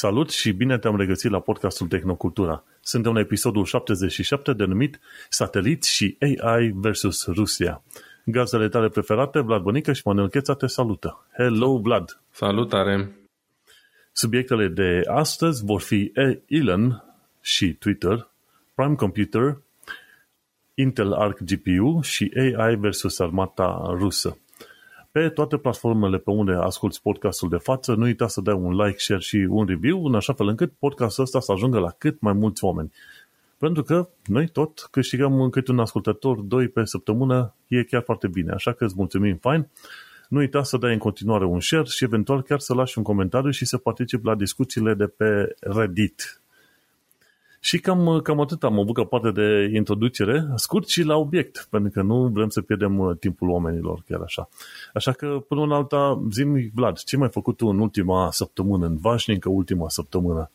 Salut și bine te-am regăsit la podcastul Tehnocultura. Suntem la episodul 77 denumit Sateliți și AI versus Rusia. Gazdele tale preferate, Vlad Bănică și Manuel Cheța te salută. Hello, Vlad! Salutare! Subiectele de astăzi vor fi Elon și Twitter, Prime Computer, Intel Arc GPU și AI versus armata rusă pe toate platformele pe unde asculti podcastul de față, nu uita să dai un like, share și un review, în așa fel încât podcastul ăsta să ajungă la cât mai mulți oameni. Pentru că noi tot câștigăm cât un ascultător, doi pe săptămână, e chiar foarte bine. Așa că îți mulțumim fain. Nu uita să dai în continuare un share și eventual chiar să lași un comentariu și să participi la discuțiile de pe Reddit. Și cam, cam atât am avut ca parte de introducere, scurt și la obiect, pentru că nu vrem să pierdem uh, timpul oamenilor chiar așa. Așa că, până în alta, zi Vlad, ce mai făcut tu în ultima săptămână, în vașnică ultima săptămână?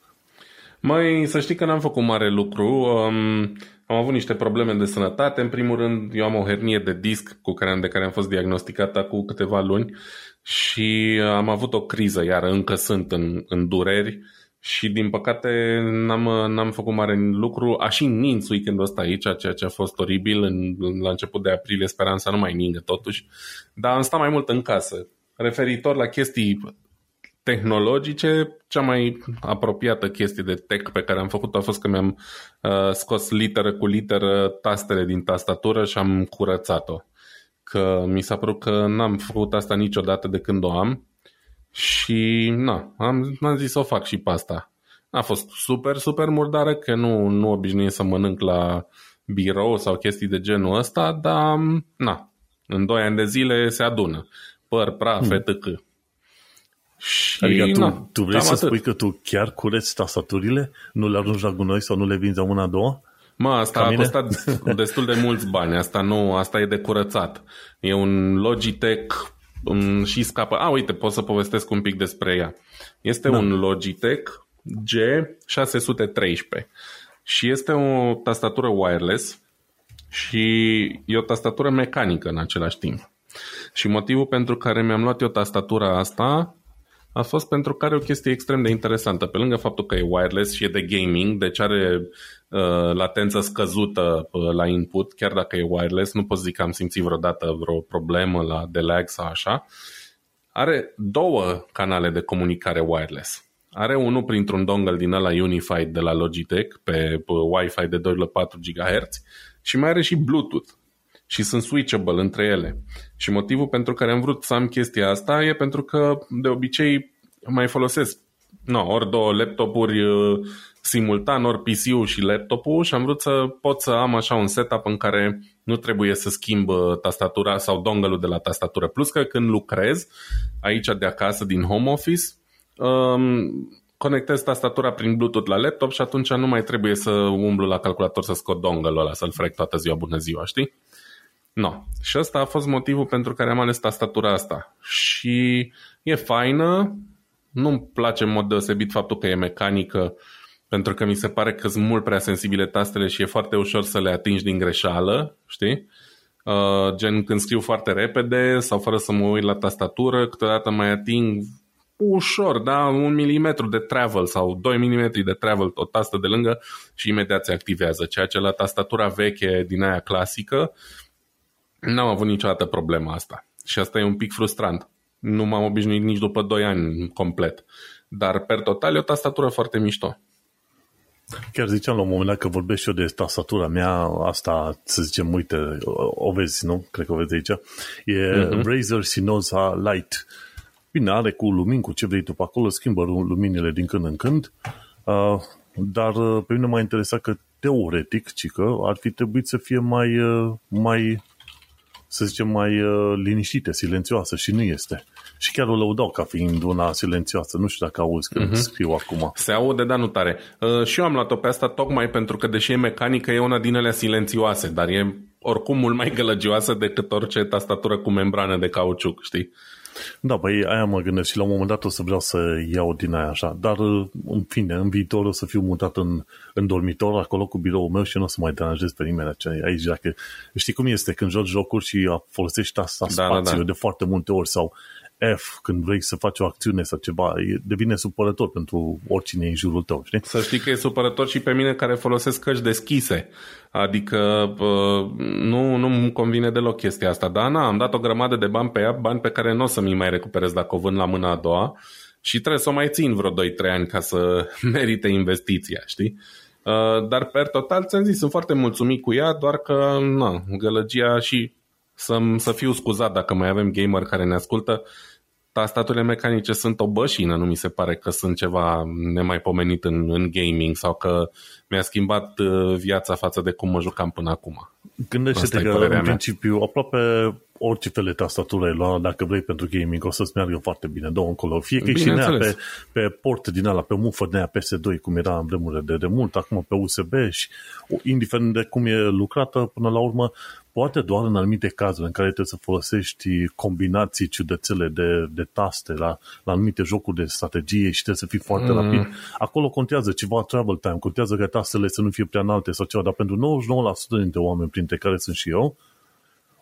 Mai să știi că n-am făcut mare lucru. Um, am avut niște probleme de sănătate. În primul rând, eu am o hernie de disc cu care, de care am fost diagnosticată cu câteva luni și am avut o criză, iar încă sunt în, în dureri și din păcate n-am, n-am făcut mare lucru. A și nins weekendul ăsta aici, ceea ce a fost oribil. În, la început de aprilie speranța nu mai ningă totuși, dar am stat mai mult în casă. Referitor la chestii tehnologice, cea mai apropiată chestie de tech pe care am făcut a fost că mi-am uh, scos literă cu literă tastele din tastatură și am curățat-o. Că mi s-a părut că n-am făcut asta niciodată de când o am și na, am, am zis să o fac și pe asta. A fost super, super murdară, că nu, nu obișnuiesc să mănânc la birou sau chestii de genul ăsta, dar na, în 2 ani de zile se adună. Păr, praf, hmm. etc. Și, adică tu, na, tu vrei să atât. spui că tu chiar cureți tastaturile? Nu le arunci la gunoi sau nu le vinzi una a doua? Mă, asta Ca a costat destul de mulți bani. Asta nu, asta e de curățat. E un Logitech și scapă. A, uite, pot să povestesc un pic despre ea. Este da. un Logitech G613 și este o tastatură wireless și e o tastatură mecanică în același timp. Și motivul pentru care mi-am luat eu tastatura asta a fost pentru că are o chestie extrem de interesantă. Pe lângă faptul că e wireless și e de gaming, deci are uh, latență scăzută uh, la input, chiar dacă e wireless, nu pot zic că am simțit vreodată vreo problemă la de lag sau așa. Are două canale de comunicare wireless. Are unul printr-un dongle din ăla Unified de la Logitech pe Wi-Fi de 2,4 GHz și mai are și Bluetooth și sunt switchable între ele. Și motivul pentru care am vrut să am chestia asta e pentru că de obicei mai folosesc no, ori două laptopuri uh, simultan, ori PC-ul și laptopul și am vrut să pot să am așa un setup în care nu trebuie să schimb uh, tastatura sau dongle de la tastatură. Plus că când lucrez aici de acasă din home office, um, conectez tastatura prin Bluetooth la laptop și atunci nu mai trebuie să umblu la calculator să scot dongle-ul ăla, să-l frec toată ziua, bună ziua, știi? No. Și ăsta a fost motivul pentru care am ales tastatura asta. Și e faină, nu-mi place în mod deosebit faptul că e mecanică, pentru că mi se pare că sunt mult prea sensibile tastele și e foarte ușor să le atingi din greșeală, știi? Uh, gen când scriu foarte repede sau fără să mă uit la tastatură, câteodată mai ating ușor, da, un milimetru de travel sau 2 mm de travel, o tastă de lângă și imediat se activează, ceea ce la tastatura veche din aia clasică N-am avut niciodată problema asta. Și asta e un pic frustrant. Nu m-am obișnuit nici după 2 ani complet. Dar, per total, e o tastatură foarte mișto. Chiar ziceam la un moment dat că vorbesc și eu de tastatura mea, asta, să zicem, uite, o vezi, nu? Cred că o vezi aici. E uh-huh. Razer Sinosa Light. Bine, are cu lumini, cu ce vrei tu pe acolo, schimbă luminile din când în când, uh, dar uh, pe mine m-a interesat că teoretic, ci că ar fi trebuit să fie mai, uh, mai să zicem, mai uh, liniștită, silențioasă și nu este. Și chiar o lăudau ca fiind una silențioasă. Nu știu dacă auzi când uh-huh. scriu acum. Se aude, dar nu tare. Uh, și eu am luat-o pe asta tocmai pentru că, deși e mecanică, e una din ele silențioase, dar e oricum mult mai gălăgioasă decât orice tastatură cu membrană de cauciuc, știi? Da, băi, aia mă gândesc și la un moment dat o să vreau să iau din aia așa. Dar, în fine, în viitor o să fiu mutat în, în dormitor, acolo cu biroul meu și nu o să mai deranjez pe nimeni aici. Dacă, știi cum este când joci jocuri și folosești asta da, spațiu da, da. de foarte multe ori sau F când vrei să faci o acțiune sau ceva, devine supărător pentru oricine în jurul tău, știi? Să știi că e supărător și pe mine care folosesc căști deschise. Adică nu, nu-mi convine deloc chestia asta. Dar na, am dat o grămadă de bani pe ea, bani pe care nu o să mi mai recuperez dacă o vând la mâna a doua și trebuie să o mai țin vreo 2-3 ani ca să merite investiția, știi? Uh, dar per total, ți-am zis, sunt foarte mulțumit cu ea, doar că na, gălăgia și să, să fiu scuzat dacă mai avem gamer care ne ascultă, tastaturile mecanice sunt o bășină, nu mi se pare că sunt ceva nemaipomenit în, în gaming sau că mi-a schimbat uh, viața față de cum mă jucam până acum. Gândește-te că, în mea. principiu, aproape orice fel de tastatură ai lua, dacă vrei pentru gaming, o să-ți meargă foarte bine, două încolo. Fie că e și pe, pe port din ala, pe mufă de PS2, cum era în vremurile de demult, acum pe USB și indiferent de cum e lucrată, până la urmă, poate doar în anumite cazuri în care trebuie să folosești combinații ciudățele de, de taste la, la anumite jocuri de strategie și trebuie să fii foarte mm. rapid. Acolo contează ceva travel time, contează că tastele să nu fie prea înalte sau ceva, dar pentru 99% dintre oameni, printre care sunt și eu,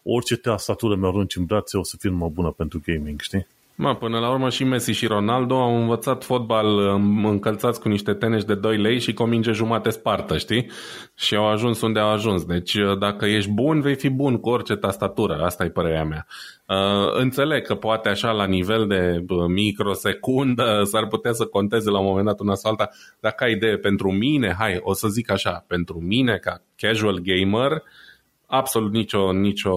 orice tastatură mi-arunci în brațe o să fie mai bună pentru gaming, știi? Ma, până la urmă și Messi și Ronaldo au învățat fotbal încălțați cu niște tenești de 2 lei și cu o minge jumate spartă, știi? Și au ajuns unde au ajuns. Deci dacă ești bun, vei fi bun cu orice tastatură. Asta e părerea mea. Uh, înțeleg că poate așa la nivel de microsecundă s-ar putea să conteze la un moment dat una sau alta. Dacă ai idee pentru mine, hai, o să zic așa, pentru mine ca casual gamer, uh, absolut nicio, nicio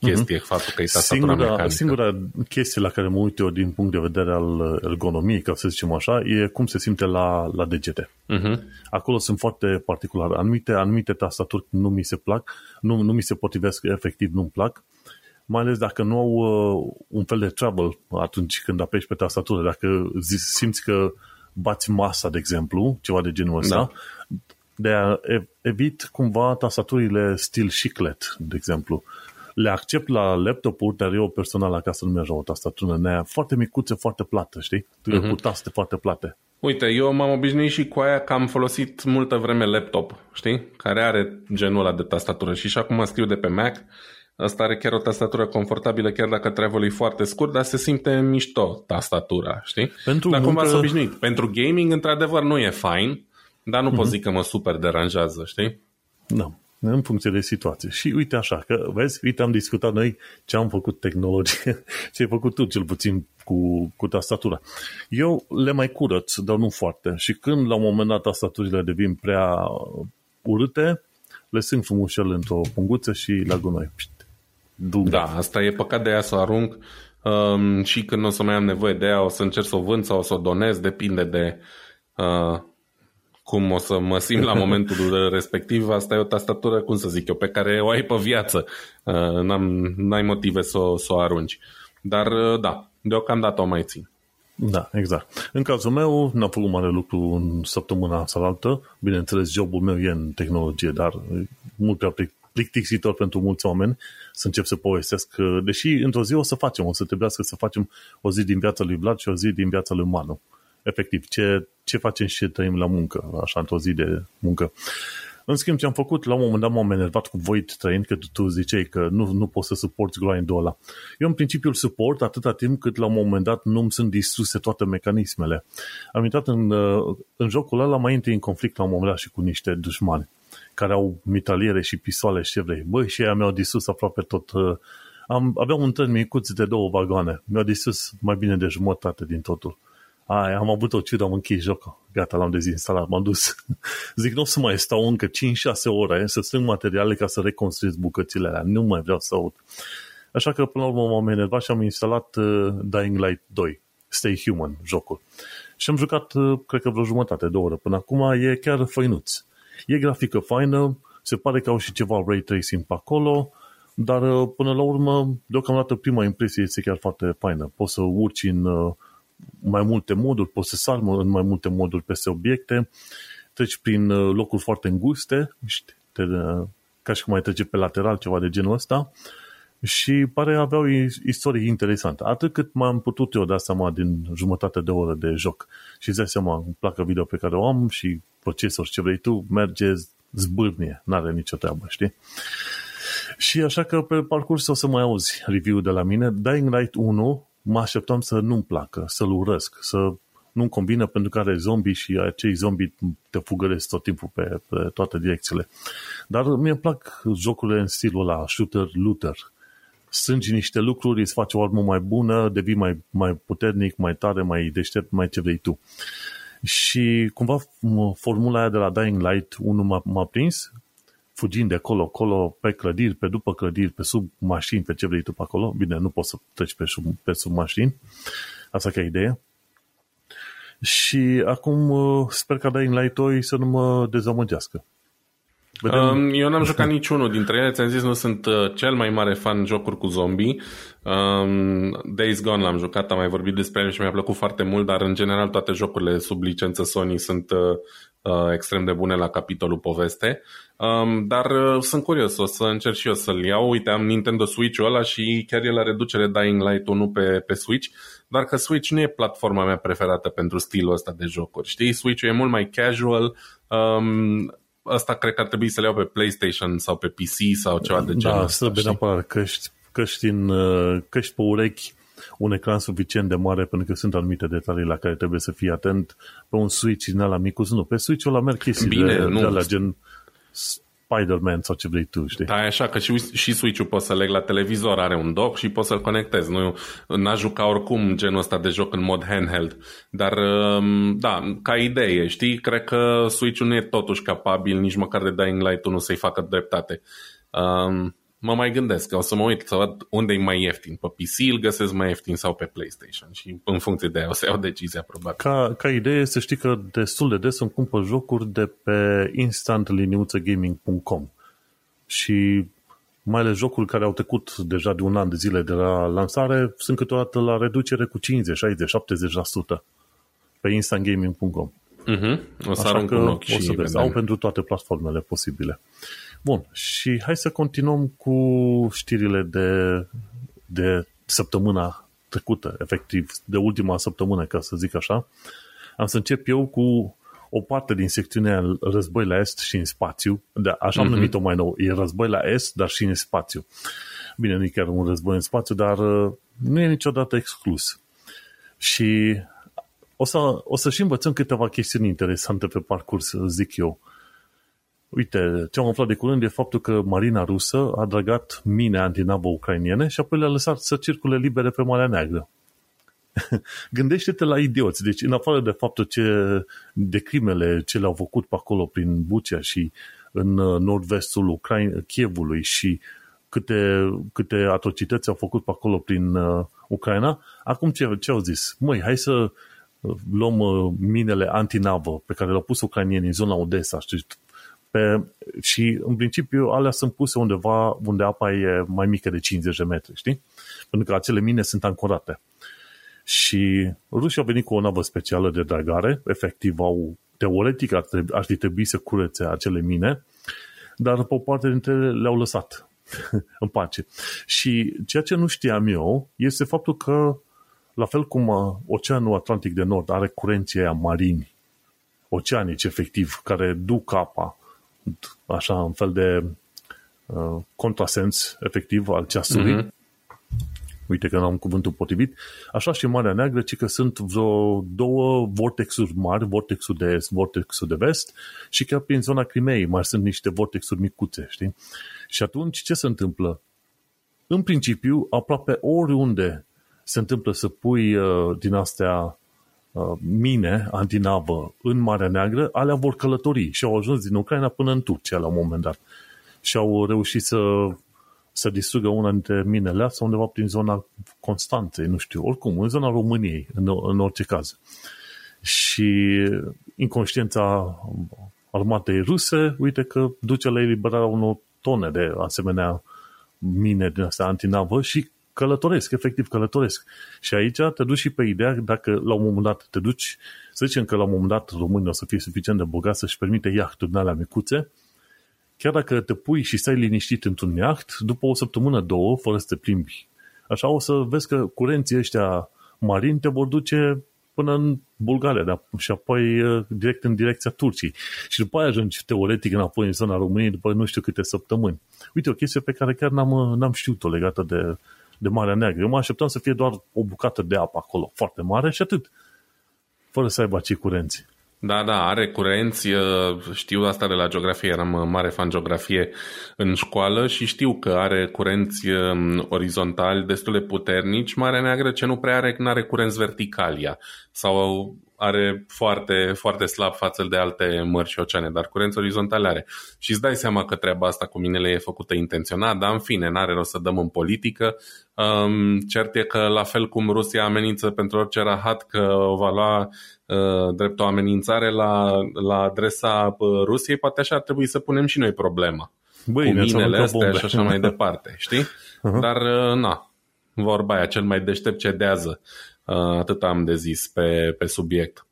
chestie mm-hmm. faptul că e tastatura singura, mecanică. Singura chestie la care mă uit eu din punct de vedere al ergonomiei, ca să zicem așa, e cum se simte la, la degete. Mm-hmm. Acolo sunt foarte particulare. Anumite, anumite tastaturi nu mi se plac, nu, nu mi se potrivesc, efectiv nu-mi plac, mai ales dacă nu au uh, un fel de trouble atunci când apeși pe tastatură. Dacă simți că bați masa, de exemplu, ceva de genul ăsta, da de a evit cumva tastaturile stil chiclet, de exemplu. Le accept la laptop-uri, dar eu personal acasă nu mi-aș o tastatură nea foarte micuțe, foarte plată, știi? Uh-huh. Cu taste foarte plate. Uite, eu m-am obișnuit și cu aia că am folosit multă vreme laptop, știi? Care are genul ăla de tastatură și și acum scriu de pe Mac. Asta are chiar o tastatură confortabilă, chiar dacă travel e foarte scurt, dar se simte mișto tastatura, știi? Pentru dar muncă... cumva s obișnuit. Pentru gaming, într-adevăr, nu e fine, dar nu mm-hmm. pot mhm. zic că mă super deranjează, știi? Da, în funcție de situație. Și uite așa, că vezi, uite, am discutat noi ce am făcut tehnologie, ce ai făcut tu cel puțin cu, cu tastatura. Eu le mai curăț, dar nu foarte. Și când la un moment dat tastaturile devin prea urâte, le simt frumușel într-o punguță și la gunoi. Da, asta e păcat de ea să o arunc um, și când o să mai am nevoie de ea o să încerc să o vând sau o să o donez, depinde de uh, cum o să mă simt la momentul respectiv, asta e o tastatură, cum să zic eu, pe care o ai pe viață. Uh, n-am, n-ai motive să, să o arunci. Dar uh, da, deocamdată o mai țin. Da, exact. În cazul meu, n-am făcut mare lucru în săptămâna sau altă. Bineînțeles, jobul meu e în tehnologie, dar mult prea plictisitor pentru mulți oameni să încep să povestesc, deși într-o zi o să facem, o să trebuiască să facem o zi din viața lui Vlad și o zi din viața lui Manu efectiv, ce, ce facem și ce trăim la muncă, așa, într-o zi de muncă. În schimb, ce am făcut, la un moment dat m-am enervat cu Void trăind, că tu ziceai că nu, nu poți să suporti grind-ul ăla. Eu, în principiu, îl suport atâta timp cât la un moment dat nu îmi sunt distruse toate mecanismele. Am intrat în, uh, în jocul ăla mai întâi în conflict la un moment dat și cu niște dușmani care au mitaliere și pistoale și ce vrei. Băi, și ei mi-au distrus aproape tot. Uh, am, aveam un tren micuț de două vagoane. Mi-au distrus mai bine de jumătate din totul. Ai, am avut o ciudă, am închis jocul. Gata, l-am dezinstalat, m-am dus. Zic, nu o să mai stau încă 5-6 ore să strâng materiale ca să reconstruiesc bucățile alea. Nu mai vreau să aud. Așa că până la urmă m-am enervat și am instalat uh, Dying Light 2, Stay Human, jocul. Și am jucat, uh, cred că vreo jumătate de oră. Până acum e chiar făinuț. E grafică faină, se pare că au și ceva ray tracing pe acolo, dar uh, până la urmă, deocamdată prima impresie este chiar foarte faină. Poți să urci în uh, mai multe moduri, poți să sari în mai multe moduri peste obiecte, treci prin uh, locuri foarte înguste, te, uh, ca și cum ai trece pe lateral, ceva de genul ăsta, și pare avea o istorie interesantă. Atât cât m-am putut eu da seama din jumătate de oră de joc. Și îți dai seama, îmi placă video pe care o am și procesor ce vrei tu, merge zbârnie, n-are nicio treabă, știi? Și așa că pe parcurs o să mai auzi review de la mine. Dying Light 1 mă așteptam să nu-mi placă, să-l urăsc, să nu combină pentru că are zombie și acei zombie te fugăresc tot timpul pe, pe toate direcțiile. Dar mi-e plac jocurile în stilul ăla, shooter-looter. Strângi niște lucruri, îți faci o armă mai bună, devii mai, mai puternic, mai tare, mai deștept, mai ce vrei tu. Și cumva formula aia de la Dying Light 1 m-a, m-a prins, fugind de acolo, acolo, pe clădiri, pe după clădiri, pe sub mașini, pe ce vrei tu pe acolo. Bine, nu poți să treci pe sub, pe sub mașini. Asta ca idee. Și acum uh, sper ca Dying Light 2 să nu mă dezamăgească. Vedem... Um, eu n-am jucat niciunul dintre ele, ți-am zis, nu sunt uh, cel mai mare fan jocuri cu zombie. Um, Days Gone l-am jucat, am mai vorbit despre el și mi-a plăcut foarte mult, dar în general toate jocurile sub licență Sony sunt uh, uh, extrem de bune la capitolul poveste. Um, dar uh, sunt curios, o să încerc și eu să-l iau. Uite, am Nintendo Switch-ul ăla și chiar e la reducere Dying Light 1 pe, pe Switch, dar că Switch nu e platforma mea preferată pentru stilul ăsta de jocuri. Știi, Switch-ul e mult mai casual, um, asta cred că ar trebui să le iau pe PlayStation sau pe PC sau ceva de genul Da, să vedem neapărat căști, căști, în, uh, căști pe urechi, un ecran suficient de mare pentru că sunt anumite detalii la care trebuie să fii atent pe un Switch din ăla micus, nu, pe Switch-ul ăla merg chestii Bine, de, nu. de la gen Spider-Man sau ce vrei tu, știi? Da, așa că și, și Switch-ul poți să leg la televizor, are un dock și poți să-l conectezi. Nu, n-aș juca oricum genul ăsta de joc în mod handheld. Dar, um, da, ca idee, știi? Cred că Switch-ul nu e totuși capabil nici măcar de Dying Light 1 să-i facă dreptate. Um, mă mai gândesc, o să mă uit să văd unde e mai ieftin. Pe PC îl găsesc mai ieftin sau pe PlayStation și în funcție de aia o să iau decizia probabil. Ca, ca idee să știi că destul de des îmi cumpăr jocuri de pe instantliniuțăgaming.com și mai ales jocuri care au trecut deja de un an de zile de la lansare sunt câteodată la reducere cu 50, 60, 70% pe instantgaming.com. Uh-huh. O să Așa arunc un ochi o să vezi. Au pentru toate platformele posibile. Bun, și hai să continuăm cu știrile de, de săptămâna trecută, efectiv, de ultima săptămână, ca să zic așa. Am să încep eu cu o parte din secțiunea Război la Est și în spațiu, de, așa am mm-hmm. numit-o mai nou, e Război la Est, dar și în spațiu. Bine, nu e chiar un război în spațiu, dar uh, nu e niciodată exclus. Și o să, o să și învățăm câteva chestiuni interesante pe parcurs, zic eu. Uite, ce am aflat de curând e faptul că marina rusă a drăgat mine antinavă ucrainiene și apoi le-a lăsat să circule libere pe Marea Neagră. Gândește-te la idioți. Deci, în afară de faptul ce, de crimele ce le-au făcut pe acolo prin Bucea și în uh, nord-vestul Ucrain, Chievului și câte, câte atrocități au făcut pe acolo prin uh, Ucraina, acum ce, ce au zis? Măi, hai să uh, luăm uh, minele antinavă pe care le-au pus ucrainienii în zona Odessa, știi, pe, și în principiu alea sunt puse undeva unde apa e mai mică de 50 de metri, știi? Pentru că acele mine sunt ancorate. Și rușii au venit cu o navă specială de dragare, efectiv au, teoretic ar, trebui, ar trebui să curețe acele mine, dar pe o parte dintre ele le-au lăsat în pace. Și ceea ce nu știam eu este faptul că, la fel cum Oceanul Atlantic de Nord are curenții aia marini, oceanici efectiv, care duc apa așa un fel de uh, contrasens efectiv al ceasului. Mm-hmm. Uite că n-am cuvântul potrivit. Așa și Marea Neagră, ci că sunt vreo două vortexuri mari, vortexul de est, vortexul de vest și chiar prin zona Crimei mai sunt niște vortexuri micuțe, știi? Și atunci ce se întâmplă? În principiu, aproape oriunde se întâmplă să pui uh, din astea Uh, mine antinavă în Marea Neagră, alea vor călători și au ajuns din Ucraina până în Turcia la un moment dat. Și au reușit să, să distrugă una dintre minele astea undeva prin zona Constanței, nu știu, oricum, în zona României, în, în orice caz. Și inconștiența armatei ruse, uite că duce la eliberarea unor tone de asemenea mine din astea antinavă și călătoresc, efectiv călătoresc. Și aici te duci și pe ideea dacă la un moment dat te duci, să zicem că la un moment dat românii o să fie suficient de bogat să-și permite iahturi din alea micuțe, chiar dacă te pui și stai liniștit într-un iaht, după o săptămână, două, fără să te plimbi, așa o să vezi că curenții ăștia marini te vor duce până în Bulgaria da? și apoi uh, direct în direcția Turciei. Și după aia ajungi teoretic înapoi în zona României după nu știu câte săptămâni. Uite, o chestie pe care chiar n-am, uh, n-am știut-o legată de de Marea Neagră. Eu mă așteptam să fie doar o bucată de apă acolo, foarte mare și atât. Fără să aibă acei curenți. Da, da, are curenți, știu asta de la geografie, eram mare fan geografie în școală și știu că are curenți um, orizontali destul de puternici, Marea Neagră ce nu prea are, nu are curenți verticalia sau are foarte, foarte slab față de alte mări și oceane, dar curenți orizontale are. Și îți dai seama că treaba asta cu minele e făcută intenționat, dar în fine, n-are rost să dăm în politică. Um, cert e că la fel cum Rusia amenință pentru orice rahat că o va lua uh, drept o amenințare la, la adresa uh, Rusiei, poate așa ar trebui să punem și noi problema. Băi, cu minele astea și așa mai departe, știi? Uh-huh. Dar, uh, na, vorba aia, cel mai deștept cedează. Uh, atât am de zis pe, pe subiect.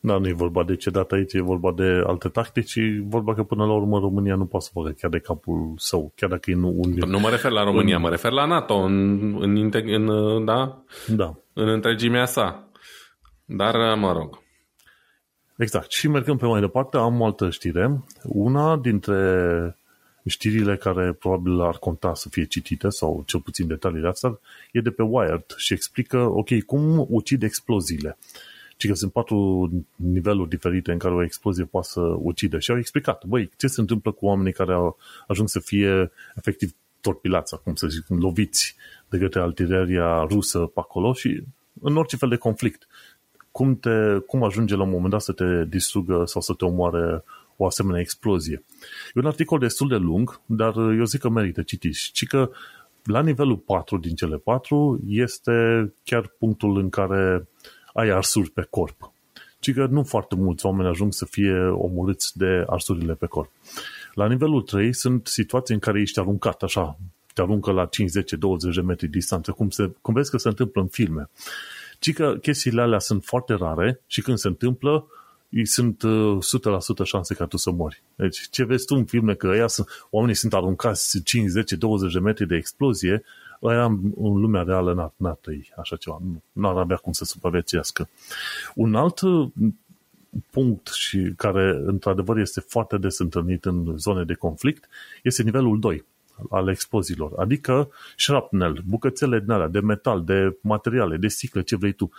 Da, nu e vorba de cedat aici, e vorba de alte tactici, e vorba că până la urmă România nu poate să facă chiar de capul său, chiar dacă e nu un... Nu mă refer la România, în... mă refer la NATO, în, în, în, în, da? Da. în întregimea sa. Dar, mă rog. Exact. Și mergând pe mai departe, am o altă știre. Una dintre știrile care probabil ar conta să fie citite, sau cel puțin detaliile astea, e de pe Wired și explică, ok, cum ucid exploziile. Și că sunt patru niveluri diferite în care o explozie poate să ucide. Și au explicat, băi, ce se întâmplă cu oamenii care au ajung să fie efectiv torpilați, cum să zic, loviți de către artileria rusă pe acolo și în orice fel de conflict. Cum, te, cum ajunge la un moment dat să te distrugă sau să te omoare o asemenea explozie. E un articol destul de lung, dar eu zic că merită citiți. Și că la nivelul 4 din cele 4 este chiar punctul în care ai arsuri pe corp. Ci că nu foarte mulți oameni ajung să fie omorâți de arsurile pe corp. La nivelul 3 sunt situații în care ești aruncat așa, te aruncă la 5, 10, 20 de metri distanță, cum, se, cum vezi că se întâmplă în filme. Ci că chestiile alea sunt foarte rare și când se întâmplă, sunt uh, 100% șanse ca tu să mori. Deci ce vezi tu în filme că ăia sunt, oamenii sunt aruncați 5, 10, 20 de metri de explozie, ăia în lumea reală n-ar, n-ar trăi așa ceva. Nu ar avea cum să supraviețuiască. Un alt uh, punct și care într-adevăr este foarte des întâlnit în zone de conflict este nivelul 2 al exploziilor, adică shrapnel, bucățele din alea de metal, de materiale, de sticle, ce vrei tu,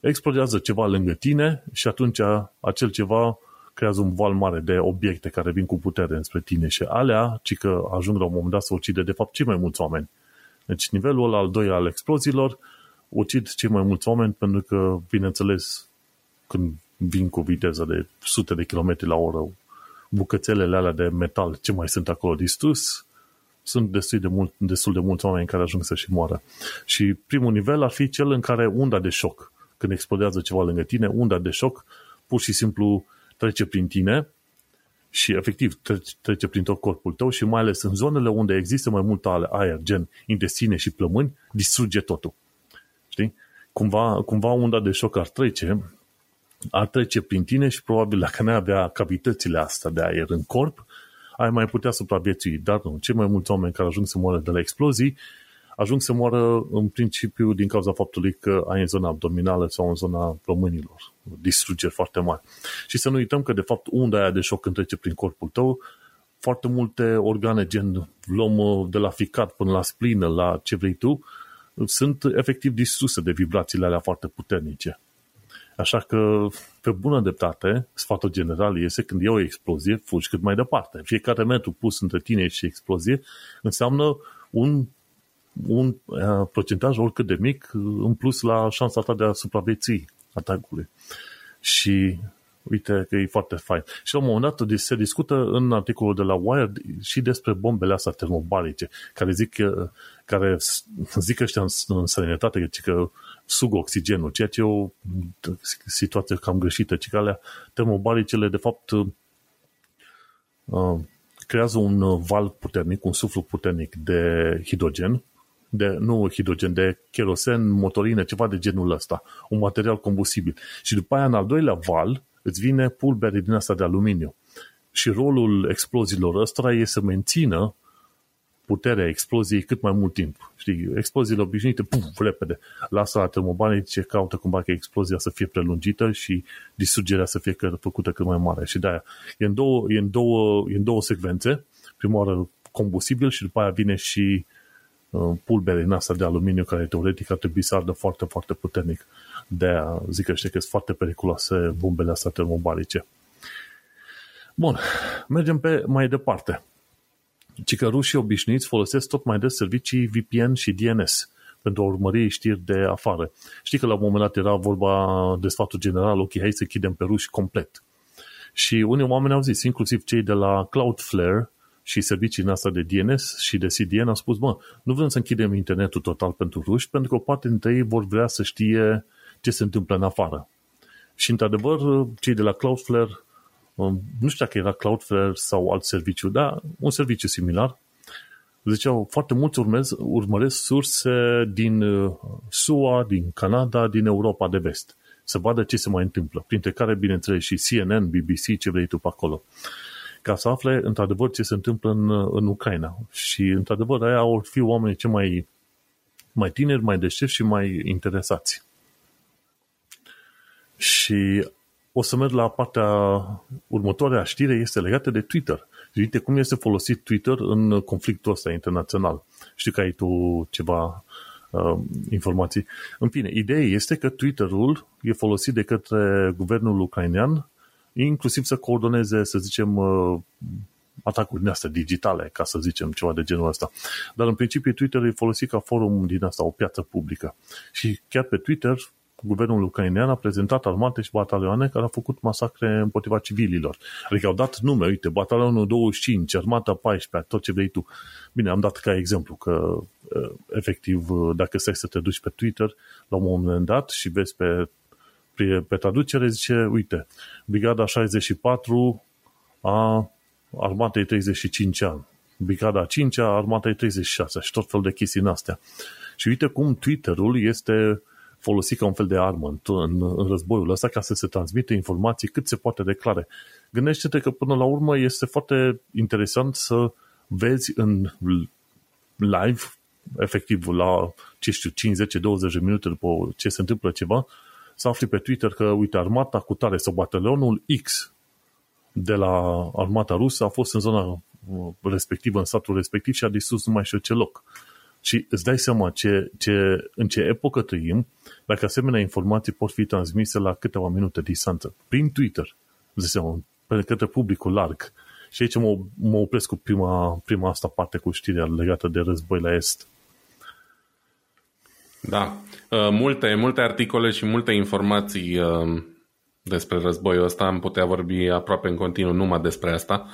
explodează ceva lângă tine și atunci acel ceva creează un val mare de obiecte care vin cu putere înspre tine și alea, ci că ajung la un moment dat să ucide de fapt cei mai mulți oameni. Deci nivelul al doilea al exploziilor ucid cei mai mulți oameni pentru că, bineînțeles, când vin cu viteză de sute de kilometri la oră, bucățelele alea de metal, ce mai sunt acolo distrus, sunt destul de, mult, destul de mulți oameni care ajung să și moară. Și primul nivel ar fi cel în care unda de șoc când explodează ceva lângă tine, unda de șoc pur și simplu trece prin tine și efectiv trece prin tot corpul tău și mai ales în zonele unde există mai mult aer, gen intestine și plămâni, distruge totul. Știi? Cumva, cumva unda de șoc ar trece, ar trece prin tine și probabil dacă n-ai avea cavitățile astea de aer în corp, ai mai putea supraviețui. Dar nu, cei mai mulți oameni care ajung să moară de la explozii ajung să moară în principiu din cauza faptului că ai în zona abdominală sau în zona plămânilor distrugeri foarte mari. Și să nu uităm că de fapt unda aia de șoc când trece prin corpul tău, foarte multe organe gen luăm uh, de la ficat până la splină, la ce vrei tu, sunt efectiv distruse de vibrațiile alea foarte puternice. Așa că, pe bună dreptate, sfatul general este când e o explozie, fugi cât mai departe. Fiecare metru pus între tine și explozie înseamnă un un uh, procentaj oricât de mic în plus la șansa ta de a supraviețui atacului. Și uite că e foarte fain. Și la un moment dat se discută în articolul de la Wired și despre bombele astea termobarice, care zic, care zic ăștia în, în sănătate că sug oxigenul, ceea ce e o situație cam greșită, ci că alea termobaricele de fapt uh, creează un val puternic, un suflu puternic de hidrogen de, nu hidrogen, de kerosen, motorină, ceva de genul ăsta, un material combustibil. Și după aia, în al doilea val, îți vine pulbere din asta de aluminiu. Și rolul exploziilor ăstora e să mențină puterea exploziei cât mai mult timp. Știi, exploziile obișnuite, puf, repede. Lasă la termobarice, caută cumva că explozia să fie prelungită și distrugerea să fie făcută cât mai mare. Și de-aia e în două, e în două, e în două secvențe. Prima oară combustibil și după aia vine și uh, uh, pulbere în asta de aluminiu care teoretic ar trebui să ardă foarte, foarte puternic. De aia zic că știi că sunt foarte periculoase bombele astea termobarice. Bun, mergem pe mai departe. Ci că rușii obișnuiți folosesc tot mai des servicii VPN și DNS pentru a urmări știri de afară. Știi că la un moment dat era vorba de sfatul general, ok, hai să chidem pe ruși complet. Și unii oameni au zis, inclusiv cei de la Cloudflare și servicii noastre de DNS și de CDN, au spus, mă, nu vrem să închidem internetul total pentru ruși, pentru că o parte dintre ei vor vrea să știe ce se întâmplă în afară. Și, într-adevăr, cei de la Cloudflare, um, nu știu dacă era Cloudflare sau alt serviciu, dar un serviciu similar, ziceau, foarte mulți urmez, urmăresc surse din uh, SUA, din Canada, din Europa de vest. Să vadă ce se mai întâmplă. Printre care, bineînțeles, și CNN, BBC, ce vrei tu pe acolo. Ca să afle, într-adevăr, ce se întâmplă în, în Ucraina. Și, într-adevăr, aia au fi oamenii cei mai, mai tineri, mai deștepți și mai interesați. Și o să merg la partea următoarea știre, este legată de Twitter. Uite cum este folosit Twitter în conflictul ăsta internațional. Știu că ai tu ceva uh, informații. În fine, ideea este că Twitter-ul e folosit de către guvernul ucrainean inclusiv să coordoneze, să zicem, uh, atacuri din astea digitale, ca să zicem ceva de genul ăsta. Dar în principiu Twitter e folosit ca forum din asta, o piață publică. Și chiar pe Twitter guvernul ucrainean a prezentat armate și batalioane care au făcut masacre împotriva civililor. Adică au dat nume, uite, batalionul 25, armata 14, tot ce vrei tu. Bine, am dat ca exemplu că efectiv, dacă stai să te duci pe Twitter la un moment dat și vezi pe, pe, pe traducere, zice, uite, Brigada 64 a armatei 35 ani, Brigada 5 a armatei 36 și tot fel de chestii în astea. Și uite cum Twitter-ul este folosit ca un fel de armă în, în, în războiul ăsta ca să se transmită informații cât se poate declare. Gândește-te că până la urmă este foarte interesant să vezi în live, efectiv la, ce știu, 5, 10, 20 de minute după ce se întâmplă ceva, să afli pe Twitter că, uite, armata cu tare sau batalionul X de la armata rusă a fost în zona uh, respectivă, în satul respectiv și a distrus nu mai știu ce loc. Și îți dai seama ce, ce, în ce epocă trăim, dacă asemenea informații pot fi transmise la câteva minute distanță, prin Twitter, îți dai seama, pe către publicul larg. Și aici mă, mă opresc cu prima, prima asta parte cu știrea legată de război la Est. Da, uh, multe, multe articole și multe informații uh, despre războiul ăsta. Am putea vorbi aproape în continuu numai despre asta.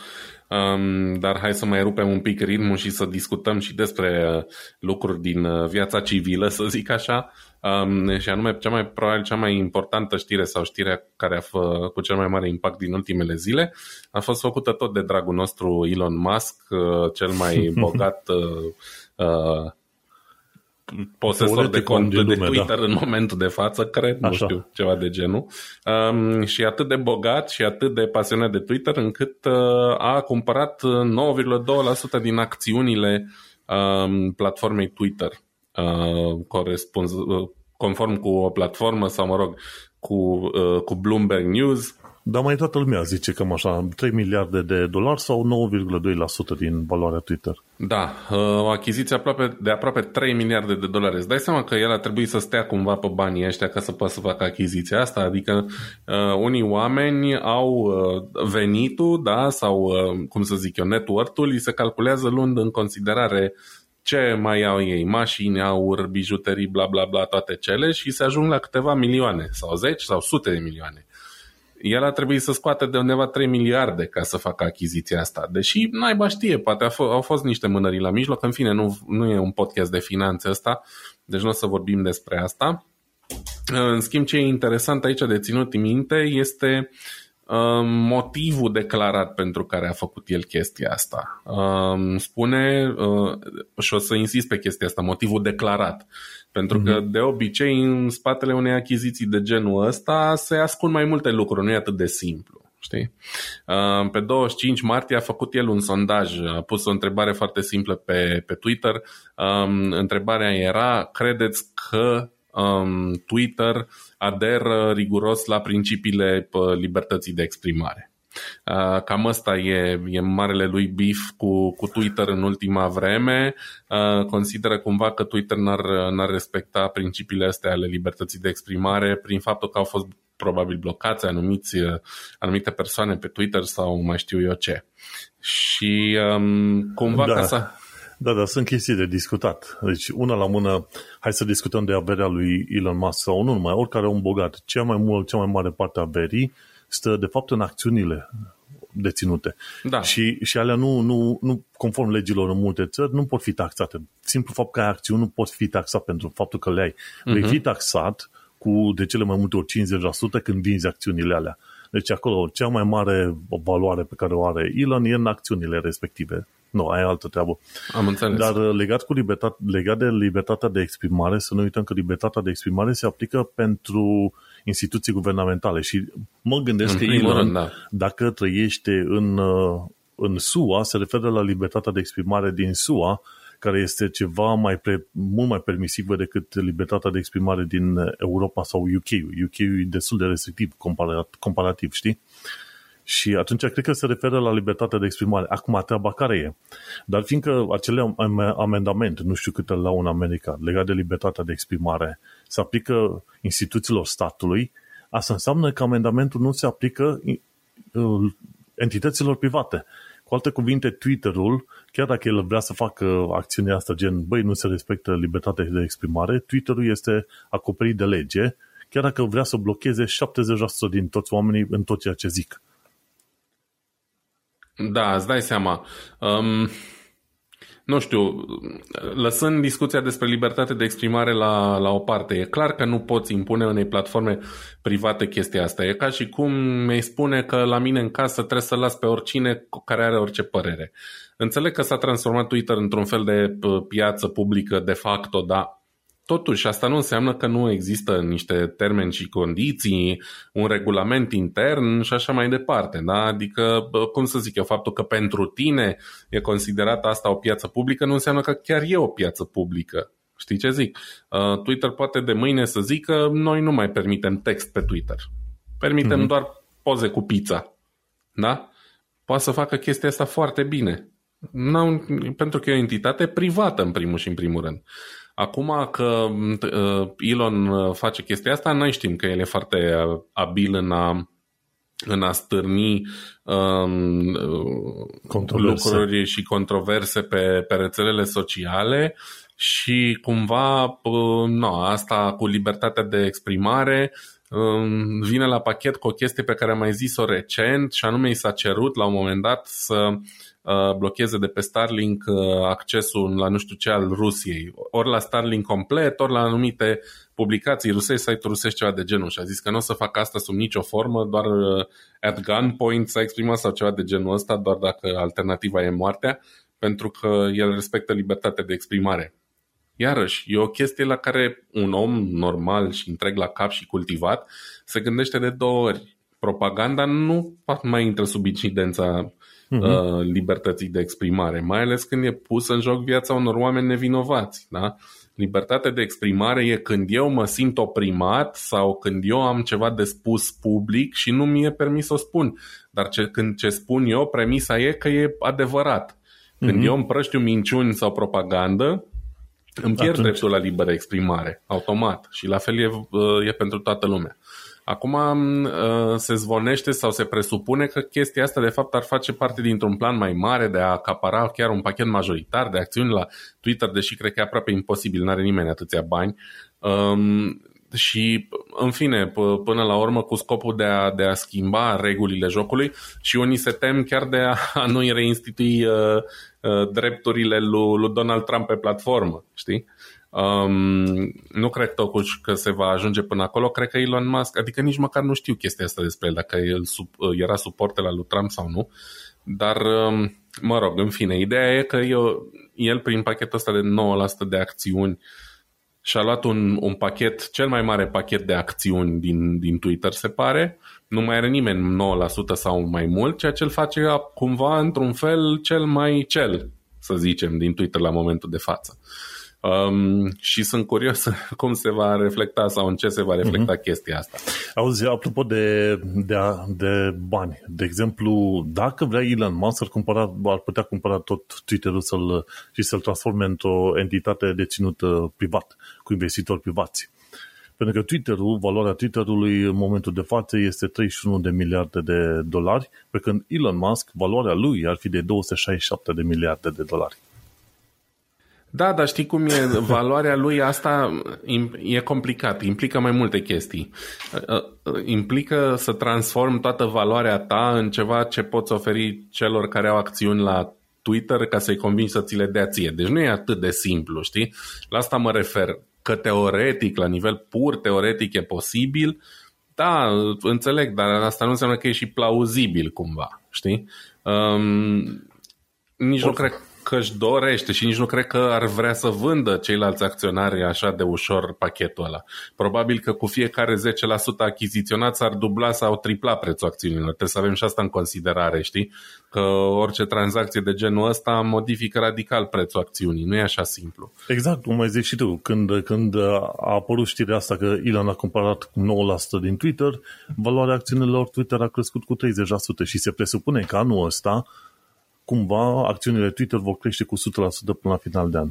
Um, dar hai să mai rupem un pic ritmul și să discutăm și despre uh, lucruri din uh, viața civilă, să zic așa. Um, și anume, cea mai probabil cea mai importantă știre sau știrea care a făcut cel mai mare impact din ultimele zile a fost făcută tot de dragul nostru Elon Musk, uh, cel mai bogat uh, uh, posesor de cont de, de da. Twitter da. în momentul de față, cred, Așa. nu știu, ceva de genul. Um, și atât de bogat și atât de pasionat de Twitter încât uh, a cumpărat 9,2% din acțiunile um, platformei Twitter. Uh, corespunz, uh, conform cu o platformă sau, mă rog, cu, uh, cu Bloomberg News, dar mai toată lumea zice că așa, 3 miliarde de dolari sau 9,2% din valoarea Twitter. Da, uh, o achiziție aproape, de aproape 3 miliarde de dolari. Îți dai seama că el a trebuit să stea cumva pe banii ăștia ca să poată să facă achiziția asta? Adică uh, unii oameni au uh, venitul, da, sau uh, cum să zic eu, network-ul, îi se calculează luând în considerare ce mai au ei, mașini, aur, bijuterii, bla bla bla, toate cele și se ajung la câteva milioane sau zeci sau sute de milioane el a trebuit să scoate de undeva 3 miliarde ca să facă achiziția asta. Deși naiba știe, poate a f- au fost niște mânării la mijloc, în fine, nu, nu e un podcast de finanțe ăsta, deci nu o să vorbim despre asta. În schimb, ce e interesant aici de ținut minte este um, motivul declarat pentru care a făcut el chestia asta. Um, spune, uh, și o să insist pe chestia asta, motivul declarat. Pentru că, mhm. de obicei, în spatele unei achiziții de genul ăsta se ascund mai multe lucruri, nu e atât de simplu. Știi? Uh, pe 25 martie a făcut el un sondaj, a pus o întrebare foarte simplă pe, pe Twitter. Um, întrebarea era, credeți că um, Twitter aderă riguros la principiile libertății de exprimare? Uh, cam ăsta e, e marele lui beef cu, cu Twitter în ultima vreme. Uh, consideră cumva că Twitter n-ar, n-ar respecta principiile astea ale libertății de exprimare prin faptul că au fost probabil blocați anumiți, anumite persoane pe Twitter sau mai știu eu ce. Și um, cumva da. ca să... Da, da, sunt chestii de discutat. Deci, una la mână, hai să discutăm de averea lui Elon Musk sau nu numai, oricare om bogat. Cea mai mult, cea mai mare parte a averii stă, de fapt, în acțiunile deținute. Da. Și, și alea nu, nu, nu, conform legilor în multe țări, nu pot fi taxate. Simplu fapt că ai acțiuni nu poți fi taxat pentru faptul că le ai. Uh-huh. Vei fi taxat cu de cele mai multe ori 50% când vinzi acțiunile alea. Deci acolo cea mai mare valoare pe care o are Elon e în acțiunile respective. Nu, ai altă treabă. Am înțeles. Dar uh, legat, cu libertate, legat de libertatea de exprimare, să nu uităm că libertatea de exprimare se aplică pentru instituții guvernamentale și mă gândesc În că primul Elon, rând, da. dacă trăiește în, uh, în SUA, se referă la libertatea de exprimare din SUA, care este ceva mai pre, mult mai permisivă decât libertatea de exprimare din Europa sau UK. UK e destul de restrictiv comparat, comparativ, știi? Și atunci cred că se referă la libertatea de exprimare. Acum, treaba care e? Dar fiindcă acele amendamente, nu știu câte la în America, legat de libertatea de exprimare, se aplică instituțiilor statului, asta înseamnă că amendamentul nu se aplică uh, entităților private. Cu alte cuvinte, Twitter-ul, chiar dacă el vrea să facă acțiunea asta gen, băi, nu se respectă libertatea de exprimare, Twitter-ul este acoperit de lege, chiar dacă vrea să blocheze 70% din toți oamenii în tot ceea ce zic. Da, îți dai seama. Um, nu știu, lăsând discuția despre libertate de exprimare la, la o parte, e clar că nu poți impune unei platforme private chestia asta. E ca și cum mi spune că la mine în casă trebuie să las pe oricine care are orice părere. Înțeleg că s-a transformat Twitter într-un fel de piață publică de facto, dar Totuși, asta nu înseamnă că nu există niște termeni și condiții, un regulament intern și așa mai departe. Da? Adică, cum să zic eu, faptul că pentru tine e considerată asta o piață publică nu înseamnă că chiar e o piață publică. Știi ce zic? Uh, Twitter poate de mâine să zică noi nu mai permitem text pe Twitter. Permitem mm-hmm. doar poze cu pizza. Da? Poate să facă chestia asta foarte bine. N-au, pentru că e o entitate privată în primul și în primul rând. Acum că uh, Elon uh, face chestia asta, noi știm că el e foarte uh, abil în a, în a stârni um, lucruri și controverse pe, pe rețelele sociale și cumva no, asta cu libertatea de exprimare um, vine la pachet cu o chestie pe care am mai zis-o recent și anume i s-a cerut la un moment dat să Uh, blocheze de pe Starlink uh, accesul la nu știu ce al Rusiei, ori la Starlink complet, ori la anumite publicații rusești, site-uri rusești, ceva de genul. Și a zis că nu o să facă asta sub nicio formă, doar uh, at gunpoint s-a exprimat sau ceva de genul ăsta, doar dacă alternativa e moartea, pentru că el respectă libertatea de exprimare. Iarăși, e o chestie la care un om normal și întreg la cap și cultivat se gândește de două ori. Propaganda nu mai intră sub incidența uh-huh. libertății de exprimare, mai ales când e pus în joc viața unor oameni nevinovați. Da? Libertatea de exprimare e când eu mă simt oprimat sau când eu am ceva de spus public și nu mi-e permis să o spun. Dar ce, când ce spun eu, premisa e că e adevărat. Când uh-huh. eu împrăștiu minciuni sau propagandă, îmi pierd Atunci. dreptul la liberă exprimare, automat. Și la fel e, uh, e pentru toată lumea. Acum uh, se zvonește sau se presupune că chestia asta de fapt ar face parte dintr-un plan mai mare de a acapara chiar un pachet majoritar de acțiuni la Twitter, deși cred că e aproape imposibil, nu are nimeni atâția bani. Um, și, în fine, p- până la urmă, cu scopul de a, de a schimba regulile jocului și unii se tem chiar de a, a nu-i reinstitui uh, uh, drepturile lui, lui Donald Trump pe platformă, știi? Um, nu cred totuși că se va ajunge până acolo. Cred că Elon Musk, adică nici măcar nu știu chestia asta despre el, dacă el sub, era suporte la lui Trump sau nu. Dar, um, mă rog, în fine, ideea e că eu, el prin pachetul ăsta de 9% de acțiuni și-a luat un, un pachet, cel mai mare pachet de acțiuni din, din Twitter, se pare. Nu mai are nimeni 9% sau mai mult, ceea ce îl face cumva într-un fel cel mai cel, să zicem, din Twitter la momentul de față. Um, și sunt curios cum se va reflecta sau în ce se va reflecta uh-huh. chestia asta. Auzi, apropo de, de, de bani, de exemplu, dacă vrea Elon Musk ar, cumpăra, ar putea cumpăra tot Twitter-ul să-l, și să-l transforme într-o entitate deținută privat, cu investitori privați. Pentru că Twitter-ul, valoarea Twitter-ului în momentul de față este 31 de miliarde de dolari, pe când Elon Musk, valoarea lui ar fi de 267 de miliarde de dolari. Da, dar știi cum e? Valoarea lui asta e complicat, implică mai multe chestii. Uh, uh, implică să transform toată valoarea ta în ceva ce poți oferi celor care au acțiuni la Twitter ca să-i convingi să ți le dea ție. Deci nu e atât de simplu, știi? La asta mă refer. Că teoretic, la nivel pur teoretic e posibil, da, înțeleg, dar asta nu înseamnă că e și plauzibil cumva, știi? Um, nici Oricum. nu cred că își dorește și nici nu cred că ar vrea să vândă ceilalți acționari așa de ușor pachetul ăla. Probabil că cu fiecare 10% achiziționat s-ar dubla sau tripla prețul acțiunilor. Trebuie să avem și asta în considerare, știi? Că orice tranzacție de genul ăsta modifică radical prețul acțiunii. Nu e așa simplu. Exact, cum ai zis și tu. Când, când a apărut știrea asta că Elon a cumpărat 9% din Twitter, valoarea acțiunilor Twitter a crescut cu 30% și se presupune că anul ăsta cumva acțiunile Twitter vor crește cu 100% până la final de an.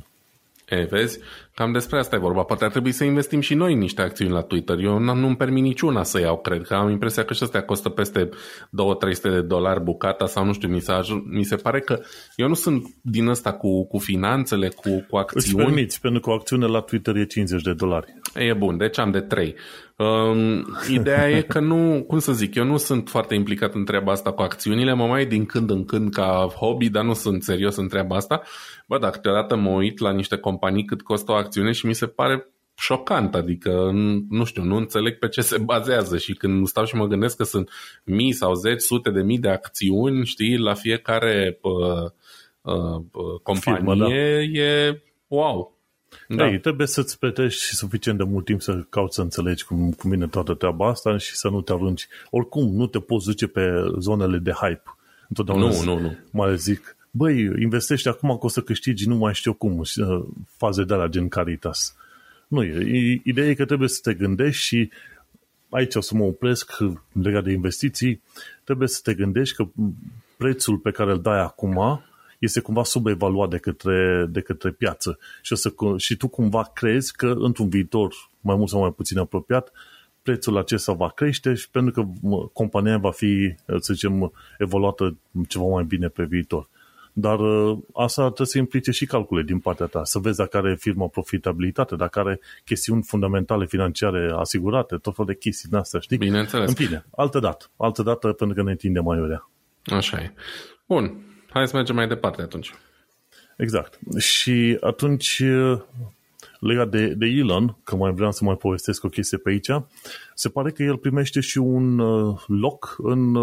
E, vezi? Cam despre asta e vorba. Poate ar trebui să investim și noi în niște acțiuni la Twitter. Eu nu-mi permit niciuna să iau, cred că am impresia că și astea costă peste 2-300 de dolari bucata sau nu știu, mi se, aj- mi se pare că eu nu sunt din ăsta cu, cu finanțele, cu, cu acțiuni. Îți permiți, pentru că o acțiune la Twitter e 50 de dolari. E bun, deci am de 3. Um, ideea e că nu, cum să zic, eu nu sunt foarte implicat în treaba asta cu acțiunile, mă mai din când în când ca hobby, dar nu sunt serios în treaba asta. Bă, dar câteodată mă uit la niște companii cât costă o acțiune și mi se pare șocant, adică nu știu, nu înțeleg pe ce se bazează și când stau și mă gândesc că sunt mii sau zeci, sute de mii de acțiuni, știi, la fiecare pă, pă, companie Firmă, da. e wow. Da. Ei, trebuie să-ți plătești suficient de mult timp să cauți să înțelegi cum, cum vine toată treaba asta și să nu te arunci. Oricum, nu te poți duce pe zonele de hype. Întotdeauna nu, nu, nu. Mai zic, băi, investești acum că o să câștigi nu mai știu cum, uh, faze de la gen Caritas. Nu, ideea e că trebuie să te gândești și aici o să mă opresc legat de investiții, trebuie să te gândești că prețul pe care îl dai acum este cumva subevaluat de către, de către piață și, o să, și tu cumva crezi că într-un viitor mai mult sau mai puțin apropiat prețul acesta va crește și pentru că compania va fi, să zicem, evoluată ceva mai bine pe viitor. Dar ă, asta trebuie să implice și calcule din partea ta, să vezi dacă are firma profitabilitate, dacă are chestiuni fundamentale financiare asigurate, tot felul de chestii din astea, știi? Bineînțeles. În fine, altă dată, altă dată pentru că ne întinde maiurea. Așa e. Bun, hai să mergem mai departe atunci. Exact. Și atunci, legat de, de Elon, că mai vreau să mai povestesc o chestie pe aici, se pare că el primește și un loc în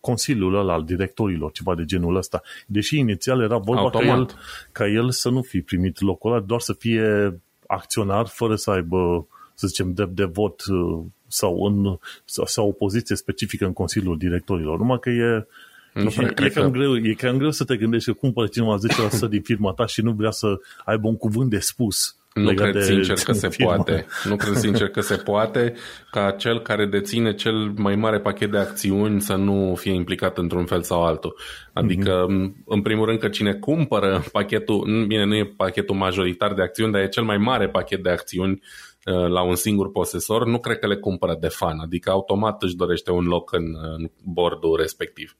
consiliul ăla al directorilor, ceva de genul ăsta. Deși inițial era vorba ca el, ca el să nu fi primit locul ăla, doar să fie acționar fără să aibă, să zicem, drept de vot sau, în, sau, sau o poziție specifică în Consiliul Directorilor. Numai că e nu e, e, cam greu, e cam greu să te gândești că cumpără cineva 10% din firma ta și nu vrea să aibă un cuvânt de spus. Nu cred de sincer că se firma. poate. Nu cred sincer că se poate ca cel care deține cel mai mare pachet de acțiuni să nu fie implicat într-un fel sau altul. Adică, mm-hmm. în primul rând, că cine cumpără pachetul, bine, nu e pachetul majoritar de acțiuni, dar e cel mai mare pachet de acțiuni uh, la un singur posesor, nu cred că le cumpără de fan, adică automat își dorește un loc în, în bordul respectiv.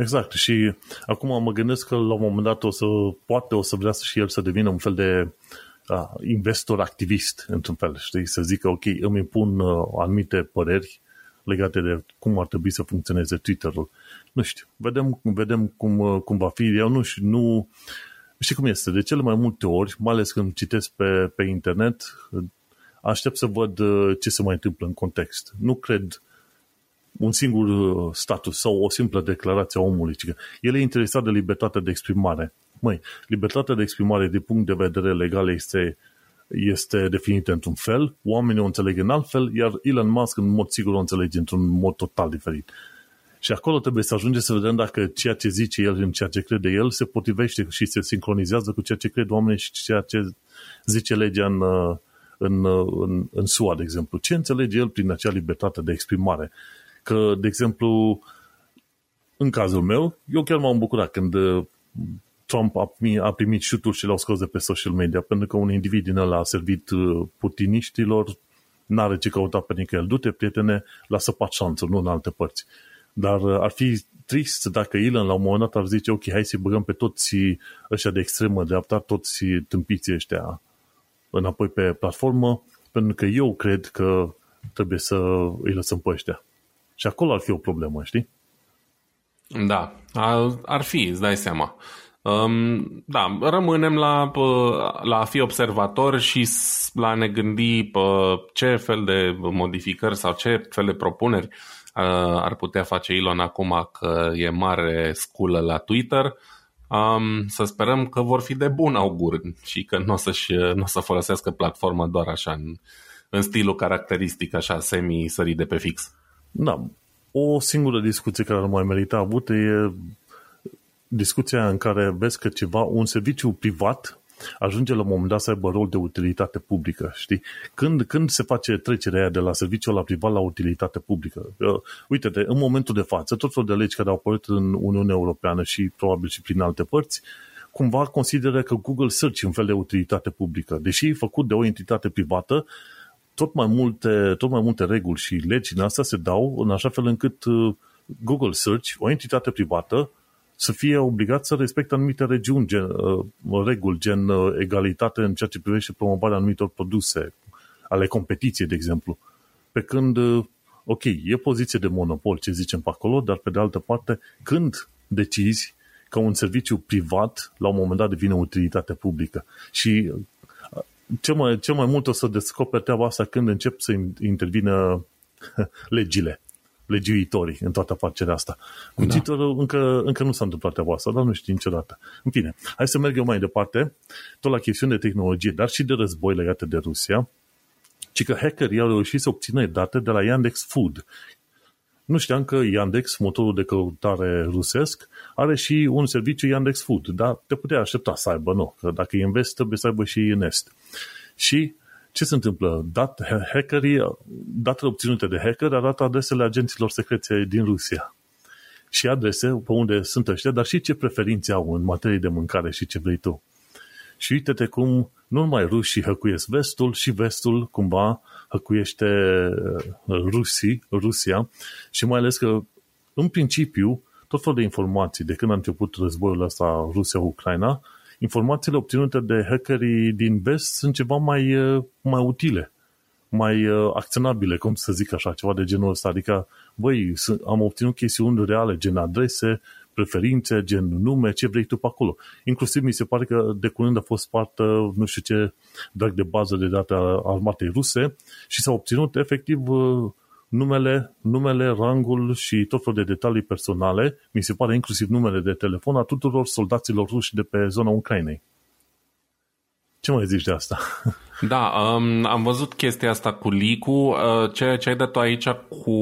Exact. Și acum mă gândesc că la un moment dat o să, poate o să vrea și el să devină un fel de uh, investor activist, într-un fel, știi? Să zică, ok, îmi impun uh, anumite păreri legate de cum ar trebui să funcționeze Twitter-ul. Nu știu, vedem, vedem cum, uh, cum va fi. Eu nu știu, nu... Știi cum este? De cele mai multe ori, mai ales când citesc pe, pe internet, aștept să văd uh, ce se mai întâmplă în context. Nu cred un singur uh, status sau o simplă declarație a omului, ci că el e interesat de libertatea de exprimare. Măi, libertatea de exprimare din punct de vedere legal este, este definită într-un fel, oamenii o înțeleg în alt fel, iar Elon Musk în mod sigur o înțelege într-un mod total diferit. Și acolo trebuie să ajungem să vedem dacă ceea ce zice el în ceea ce crede el se potrivește și se sincronizează cu ceea ce cred oamenii și ceea ce zice legea în, în, în, în SUA, de exemplu. Ce înțelege el prin acea libertate de exprimare? Că, de exemplu, în cazul meu, eu chiar m-am bucurat când Trump a primit, a primit șuturi și l-au scos de pe social media, pentru că un individ din ăla a servit uh, putiniștilor, n-are ce căuta pe nicăieri. Du-te, prietene, lasă pacianță, nu în alte părți. Dar uh, ar fi trist dacă Elon la un moment dat ar zice, ok, hai să băgăm pe toți ăștia de extremă dreapta, toți tâmpiții ăștia înapoi pe platformă, pentru că eu cred că trebuie să îi lăsăm pe ăștia. Și acolo ar fi o problemă, știi? Da, ar, ar fi, îți dai seama. Um, da, rămânem la, la a fi observator și la a ne gândi pe ce fel de modificări sau ce fel de propuneri uh, ar putea face Elon acum că e mare sculă la Twitter. Um, să sperăm că vor fi de bun augur și că nu o, să n-o să folosească platforma doar așa în, în stilul caracteristic, așa semi-sărit de pe fix. Da, o singură discuție care ar mai merita avut e discuția în care vezi că ceva, un serviciu privat ajunge la un moment dat să aibă rol de utilitate publică, știi? Când, când se face trecerea aia de la serviciul la privat la utilitate publică? Uh, uite-te, în momentul de față, tot felul de legi care au apărut în Uniunea Europeană și probabil și prin alte părți, cumva consideră că Google Search e un fel de utilitate publică. Deși e făcut de o entitate privată, tot mai multe, tot mai multe reguli și legi în asta se dau în așa fel încât uh, Google Search, o entitate privată, să fie obligat să respecte anumite regiuni, gen, uh, reguli, gen uh, egalitate în ceea ce privește promovarea anumitor produse, ale competiției, de exemplu. Pe când, uh, ok, e poziție de monopol, ce zicem pe acolo, dar pe de altă parte, când decizi că un serviciu privat, la un moment dat, devine utilitate publică. Și uh, cel mai, cel mai mult o să descoperi treaba asta când încep să intervină legile legiuitorii în toată afacerea asta. Cu da. Twitter încă, încă nu s-a întâmplat treaba asta, dar nu știu niciodată. În fine, hai să merg eu mai departe, tot la chestiuni de tehnologie, dar și de război legate de Rusia, ci că hackerii au reușit să obțină date de la Yandex Food. Nu știam că Yandex, motorul de căutare rusesc, are și un serviciu Yandex Food, dar te putea aștepta să aibă, nu, că dacă e în vest, trebuie să aibă și în est. Și ce se întâmplă? Dat, hackerii, datele obținute de hacker arată adresele agenților secreție din Rusia. Și adrese pe unde sunt ăștia, dar și ce preferințe au în materie de mâncare și ce vrei tu. Și uite-te cum nu numai rușii hăcuiesc vestul, și vestul cumva hăcuiește uh, Rusii, Rusia și mai ales că în principiu tot felul de informații de când a început războiul ăsta Rusia-Ucraina informațiile obținute de hackerii din vest sunt ceva mai, uh, mai utile, mai uh, acționabile, cum să zic așa, ceva de genul ăsta. Adică, băi, am obținut chestiuni reale, gen adrese, preferințe, gen nume, ce vrei tu pe acolo. Inclusiv mi se pare că de curând a fost parte, nu știu ce, drag de bază de date a armatei ruse și s-a obținut efectiv uh, numele, numele, rangul și tot felul de detalii personale, mi se pare inclusiv numele de telefon a tuturor soldaților ruși de pe zona Ucrainei. Ce mai zici de asta? Da, um, am văzut chestia asta cu leak uh, ce, ce ai dat aici cu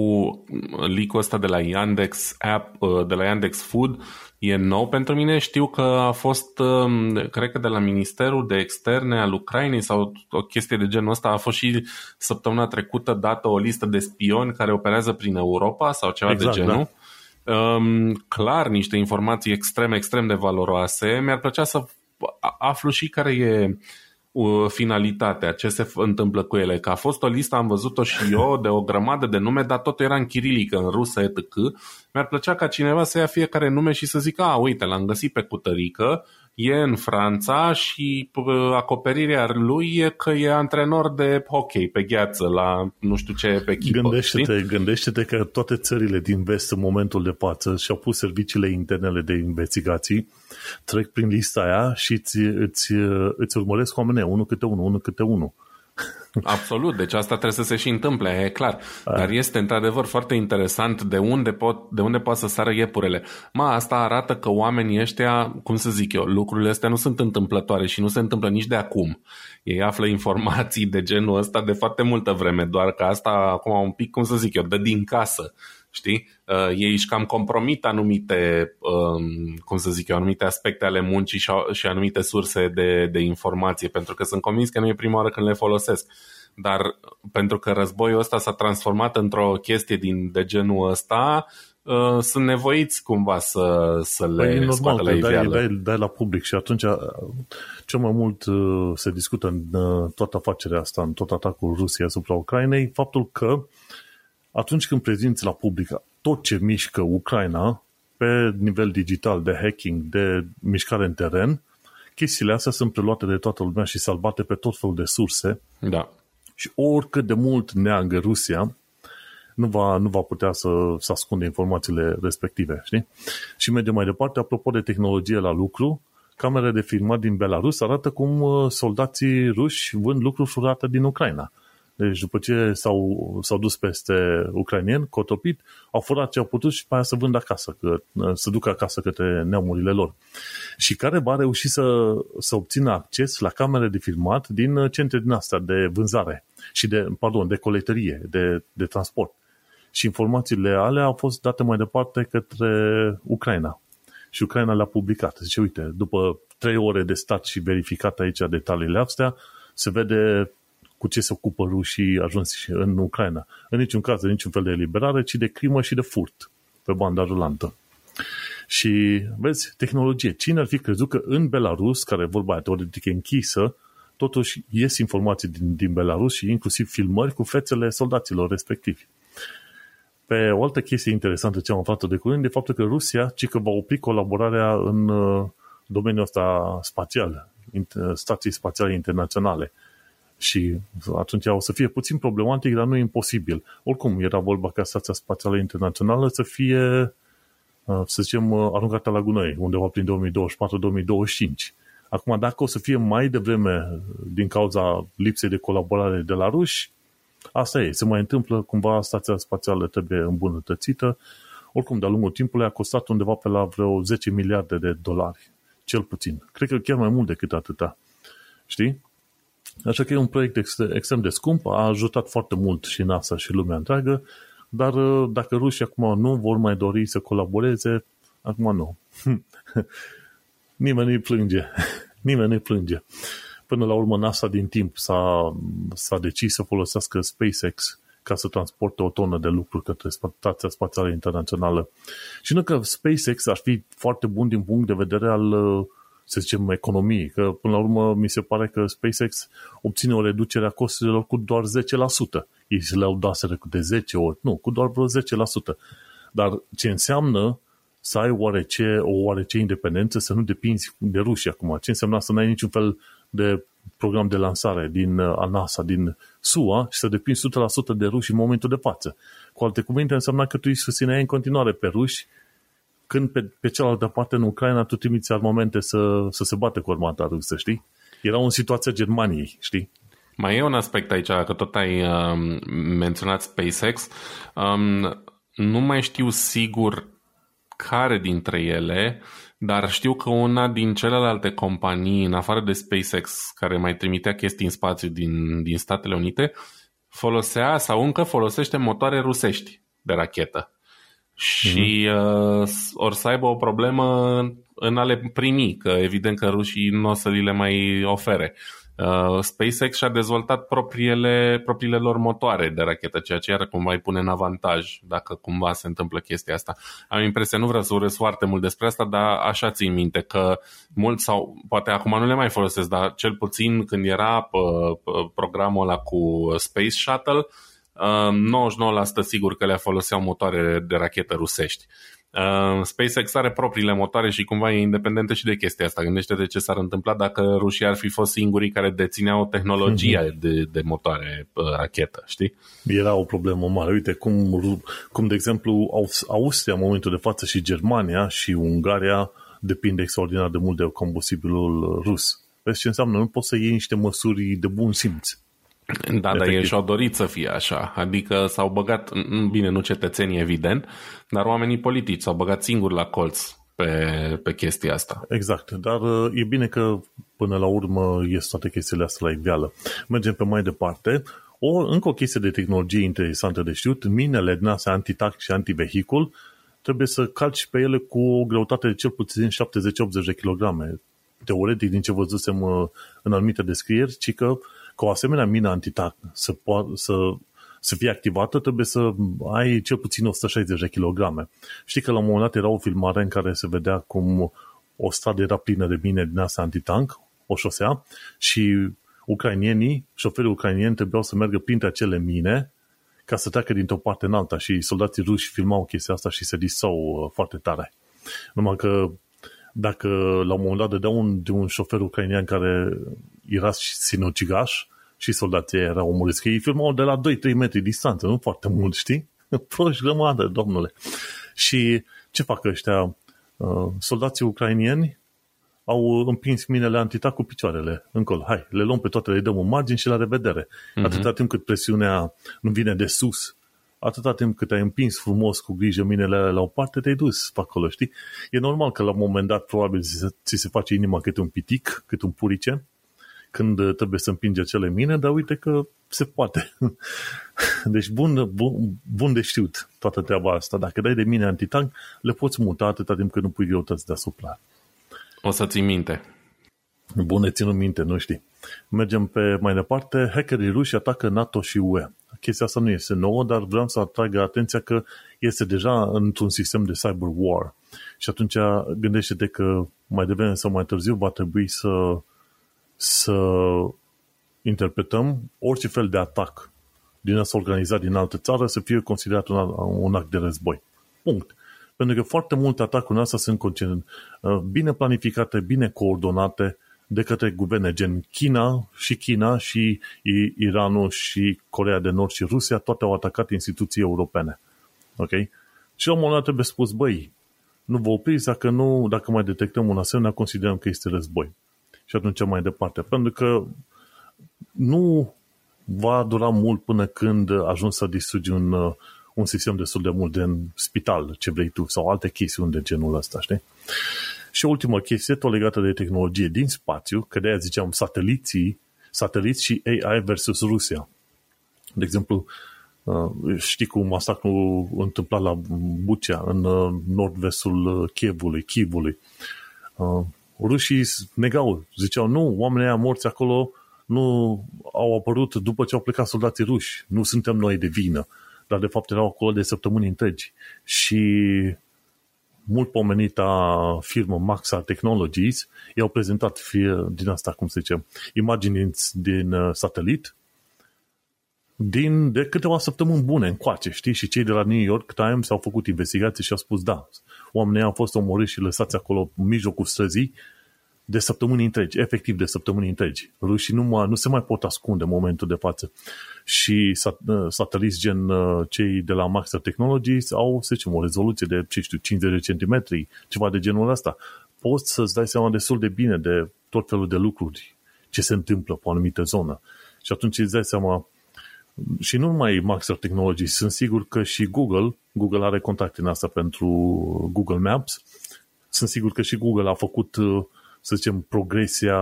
leak ăsta de la Yandex app, uh, de la Yandex Food, e nou pentru mine. Știu că a fost, um, cred că de la Ministerul de Externe al Ucrainei sau o chestie de genul ăsta, a fost și săptămâna trecută dată o listă de spioni care operează prin Europa sau ceva exact, de genul. Da. Um, clar, niște informații extrem, extrem de valoroase. Mi-ar plăcea să aflu și care e finalitatea, ce se întâmplă cu ele. Că a fost o listă, am văzut-o și eu, de o grămadă de nume, dar totul era în chirilică, în rusă, etc. Mi-ar plăcea ca cineva să ia fiecare nume și să zică, a, uite, l-am găsit pe cutărică, e în Franța și acoperirea lui e că e antrenor de hockey pe gheață la nu știu ce pe echipă. Gândește-te, gândește-te că toate țările din vest în momentul de față și-au pus serviciile internele de investigații, trec prin lista aia și îți, îți, îți urmăresc oamenii, unul câte unul, unul câte unul. Absolut, deci asta trebuie să se și întâmple, e clar. Dar este într-adevăr foarte interesant de unde, pot, de unde pot să sară iepurele. Ma, asta arată că oamenii ăștia, cum să zic eu, lucrurile astea nu sunt întâmplătoare și nu se întâmplă nici de acum. Ei află informații de genul ăsta de foarte multă vreme, doar că asta acum un pic, cum să zic eu, dă din casă știi? Uh, ei își cam compromit anumite, um, cum să zic eu, anumite aspecte ale muncii și, și anumite surse de, de informație, pentru că sunt convins că nu e prima oară când le folosesc. Dar pentru că războiul ăsta s-a transformat într-o chestie din, de genul ăsta, uh, sunt nevoiți cumva să, să le păi, normal, la dai, dai, dai la public și atunci uh, cel mai mult uh, se discută în uh, toată afacerea asta, în tot atacul Rusiei asupra Ucrainei, faptul că atunci când prezinți la public tot ce mișcă Ucraina pe nivel digital, de hacking, de mișcare în teren, chestiile astea sunt preluate de toată lumea și salvate pe tot felul de surse. Da. Și oricât de mult neagă Rusia, nu va, nu va putea să, să ascunde informațiile respective, știi? Și mergem mai departe, apropo de tehnologie la lucru, camere de filmat din Belarus arată cum uh, soldații ruși vând lucruri furate din Ucraina. Deci după ce s-au, s-au dus peste ucrainieni, cotopit, au furat ce au putut și pe aia să vând acasă, că, să ducă acasă către neamurile lor. Și care va reuși să, să obțină acces la camere de filmat din centre din astea de vânzare și de, pardon, de coletărie, de, de transport. Și informațiile alea au fost date mai departe către Ucraina. Și Ucraina le-a publicat. Zice, uite, după trei ore de stat și verificat aici detaliile astea, se vede cu ce se ocupă rușii ajuns în Ucraina. În niciun caz de niciun fel de eliberare, ci de crimă și de furt pe banda rulantă. Și, vezi, tehnologie. Cine ar fi crezut că în Belarus, care vorba aia teoretic închisă, totuși ies informații din, din Belarus și inclusiv filmări cu fețele soldaților respectivi. Pe o altă chestie interesantă ce am aflat de curând de faptul că Rusia ci că va opri colaborarea în uh, domeniul ăsta spațial, stații spațiale internaționale. Și atunci o să fie puțin problematic, dar nu imposibil. Oricum, era vorba ca Stația Spațială Internațională să fie, uh, să zicem, uh, aruncată la gunoi, undeva prin 2024-2025. Acum, dacă o să fie mai devreme din cauza lipsei de colaborare de la ruși, asta e, se mai întâmplă, cumva stația spațială trebuie îmbunătățită. Oricum, de-a lungul timpului a costat undeva pe la vreo 10 miliarde de dolari, cel puțin. Cred că chiar mai mult decât atâta. Știi? Așa că e un proiect extrem de scump, a ajutat foarte mult și NASA și lumea întreagă, dar uh, dacă rușii acum nu vor mai dori să colaboreze, acum nu. Nimeni nu-i plânge. Nimeni nu-i plânge. Până la urmă, NASA din timp s-a, s-a decis să folosească SpaceX ca să transporte o tonă de lucruri către Stația Spațială Internațională. Și nu că SpaceX ar fi foarte bun din punct de vedere al uh, să zicem, economii, că până la urmă mi se pare că SpaceX obține o reducere a costurilor cu doar 10%. Ei se le-au dat de 10 ori, nu, cu doar vreo 10%. Dar ce înseamnă să ai oarece, o oarece independență, să nu depinzi de Rusia acum. Ce înseamnă să nu ai niciun fel de program de lansare din uh, a NASA, din SUA și să depinzi 100% de ruși în momentul de față. Cu alte cuvinte, înseamnă că tu îi susțineai în continuare pe ruși când pe, pe cealaltă parte în Ucraina tu trimiți armamente să, să se bate cu armata rusă, știi? Era o situație a Germaniei, știi? Mai e un aspect aici, că tot ai uh, menționat SpaceX. Um, nu mai știu sigur care dintre ele, dar știu că una din celelalte companii, în afară de SpaceX, care mai trimitea chestii în spațiu din, din Statele Unite, folosea sau încă folosește motoare rusești de rachetă și mm-hmm. uh, or să aibă o problemă în a le primi, că evident că rușii nu o să li le mai ofere. Uh, SpaceX și-a dezvoltat propriile, propriile lor motoare de rachetă, ceea ce iar cumva îi pune în avantaj dacă cumva se întâmplă chestia asta. Am impresia, nu vreau să urez foarte mult despre asta, dar așa țin minte că mult sau poate acum nu le mai folosesc, dar cel puțin când era uh, programul ăla cu Space Shuttle, 99% sigur că le foloseau motoare de rachetă rusești. SpaceX are propriile motoare și cumva e independentă și de chestia asta. Gândește de ce s-ar întâmpla dacă rușii ar fi fost singurii care dețineau tehnologia mm-hmm. de, de motoare rachetă, știi? Era o problemă mare. Uite, cum, cum de exemplu Austria în momentul de față și Germania și Ungaria depind extraordinar de mult de combustibilul rus. Vezi ce înseamnă? Nu poți să iei niște măsuri de bun simț. Da, dar ei și-au dorit să fie așa. Adică s-au băgat, bine, nu cetățenii evident, dar oamenii politici s-au băgat singuri la colț pe, pe chestia asta. Exact, dar uh, e bine că până la urmă ies toate chestiile astea la iveală. Mergem pe mai departe. O, încă o chestie de tehnologie interesantă de știut, minele din astea anti-tac și anti-vehicul trebuie să calci pe ele cu o greutate de cel puțin 70-80 de kilograme. Teoretic, din ce văzusem uh, în anumite descrieri, ci că ca o asemenea mină antitac să, po- să, să fie activată, trebuie să ai cel puțin 160 de kilograme. Știi că la un moment dat era o filmare în care se vedea cum o stradă era plină de mine din asta antitank, o șosea, și ucrainienii, șoferii ucrainieni trebuiau să meargă printre acele mine ca să treacă dintr-o parte în alta și soldații ruși filmau chestia asta și se disau uh, foarte tare. Numai că dacă la un moment dat dădea un, de un șofer ucrainian care era sinucigaș și soldații erau omorâți, că ei filmau de la 2-3 metri distanță, nu foarte mult, știi? Proști grămadă, domnule. Și ce fac ăștia? Uh, soldații ucrainieni au împins minele antitac cu picioarele încolo. Hai, le luăm pe toate, le dăm în margini și la revedere. Uh-huh. Atâta timp cât presiunea nu vine de sus, atâta timp cât ai împins frumos cu grijă minele la o parte, te-ai dus pe acolo, știi? E normal că la un moment dat probabil ți se face inima cât un pitic, cât un purice, când trebuie să împinge acele mine, dar uite că se poate. Deci bun, bun, bun de știut toată treaba asta. Dacă dai de mine antitank, le poți muta atâta timp cât nu pui greutăți deasupra. O să ții minte. Bune, ținut minte, nu știi. Mergem pe mai departe. Hackerii ruși atacă NATO și UE. Chestia asta nu este nouă, dar vreau să atrag atenția că este deja într-un sistem de cyber war. Și atunci gândește-te că mai devreme sau mai târziu va trebui să, să interpretăm orice fel de atac din asta organizat din altă țară să fie considerat un, un act de război. Punct. Pentru că foarte multe atacuri astea sunt uh, bine planificate, bine coordonate de către guverne gen China și China și Iranul și Corea de Nord și Rusia, toate au atacat instituții europene. Ok? Și la un moment dat trebuie spus, băi, nu vă opriți dacă, nu, dacă mai detectăm un asemenea, considerăm că este război. Și atunci mai departe. Pentru că nu va dura mult până când ajungi să distrugi un, uh, un sistem destul de mult de în spital, ce vrei tu, sau alte chestiuni de genul ăsta, știi? Și o ultimă chestie, tot legată de tehnologie din spațiu, că de-aia ziceam sateliții, sateliți și AI versus Rusia. De exemplu, uh, știi cum masacrul întâmplat la Bucea, în uh, nord-vestul Chievului, Chivului. Rușii negau, ziceau, nu, oamenii morți acolo nu au apărut după ce au plecat soldații ruși. Nu suntem noi de vină dar de fapt erau acolo de săptămâni întregi. Și mult pomenita firmă Maxa Technologies i-au prezentat fie, din asta, cum se zice, imagini din uh, satelit din de câteva săptămâni bune încoace, știi? Și cei de la New York Times au făcut investigații și au spus da, oamenii au fost omorâți și lăsați acolo în mijlocul străzii de săptămâni întregi, efectiv de săptămâni întregi. Rușii nu, mai, nu se mai pot ascunde în momentul de față. Și sat, uh, sateliți gen uh, cei de la Maxter Technologies au, să zicem, o rezoluție de, ce știu, 50 de centimetri, ceva de genul ăsta. Poți să-ți dai seama destul de bine de tot felul de lucruri ce se întâmplă pe o anumită zonă. Și atunci îți dai seama și nu numai Maxter Technologies, sunt sigur că și Google, Google are contacte în asta pentru Google Maps, sunt sigur că și Google a făcut uh, să zicem, progresia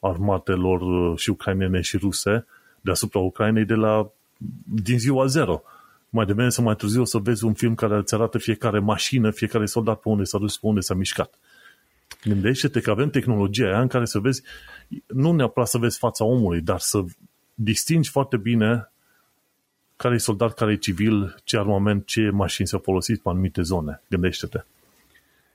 armatelor uh, și ucrainene și ruse deasupra Ucrainei de la din ziua zero. Mai devreme să mai târziu o să vezi un film care îți arată fiecare mașină, fiecare soldat pe unde s-a dus, pe unde s-a mișcat. Gândește-te că avem tehnologia aia în care să vezi, nu neapărat să vezi fața omului, dar să distingi foarte bine care e soldat, care e civil, ce armament, ce mașini s-au folosit pe anumite zone. Gândește-te.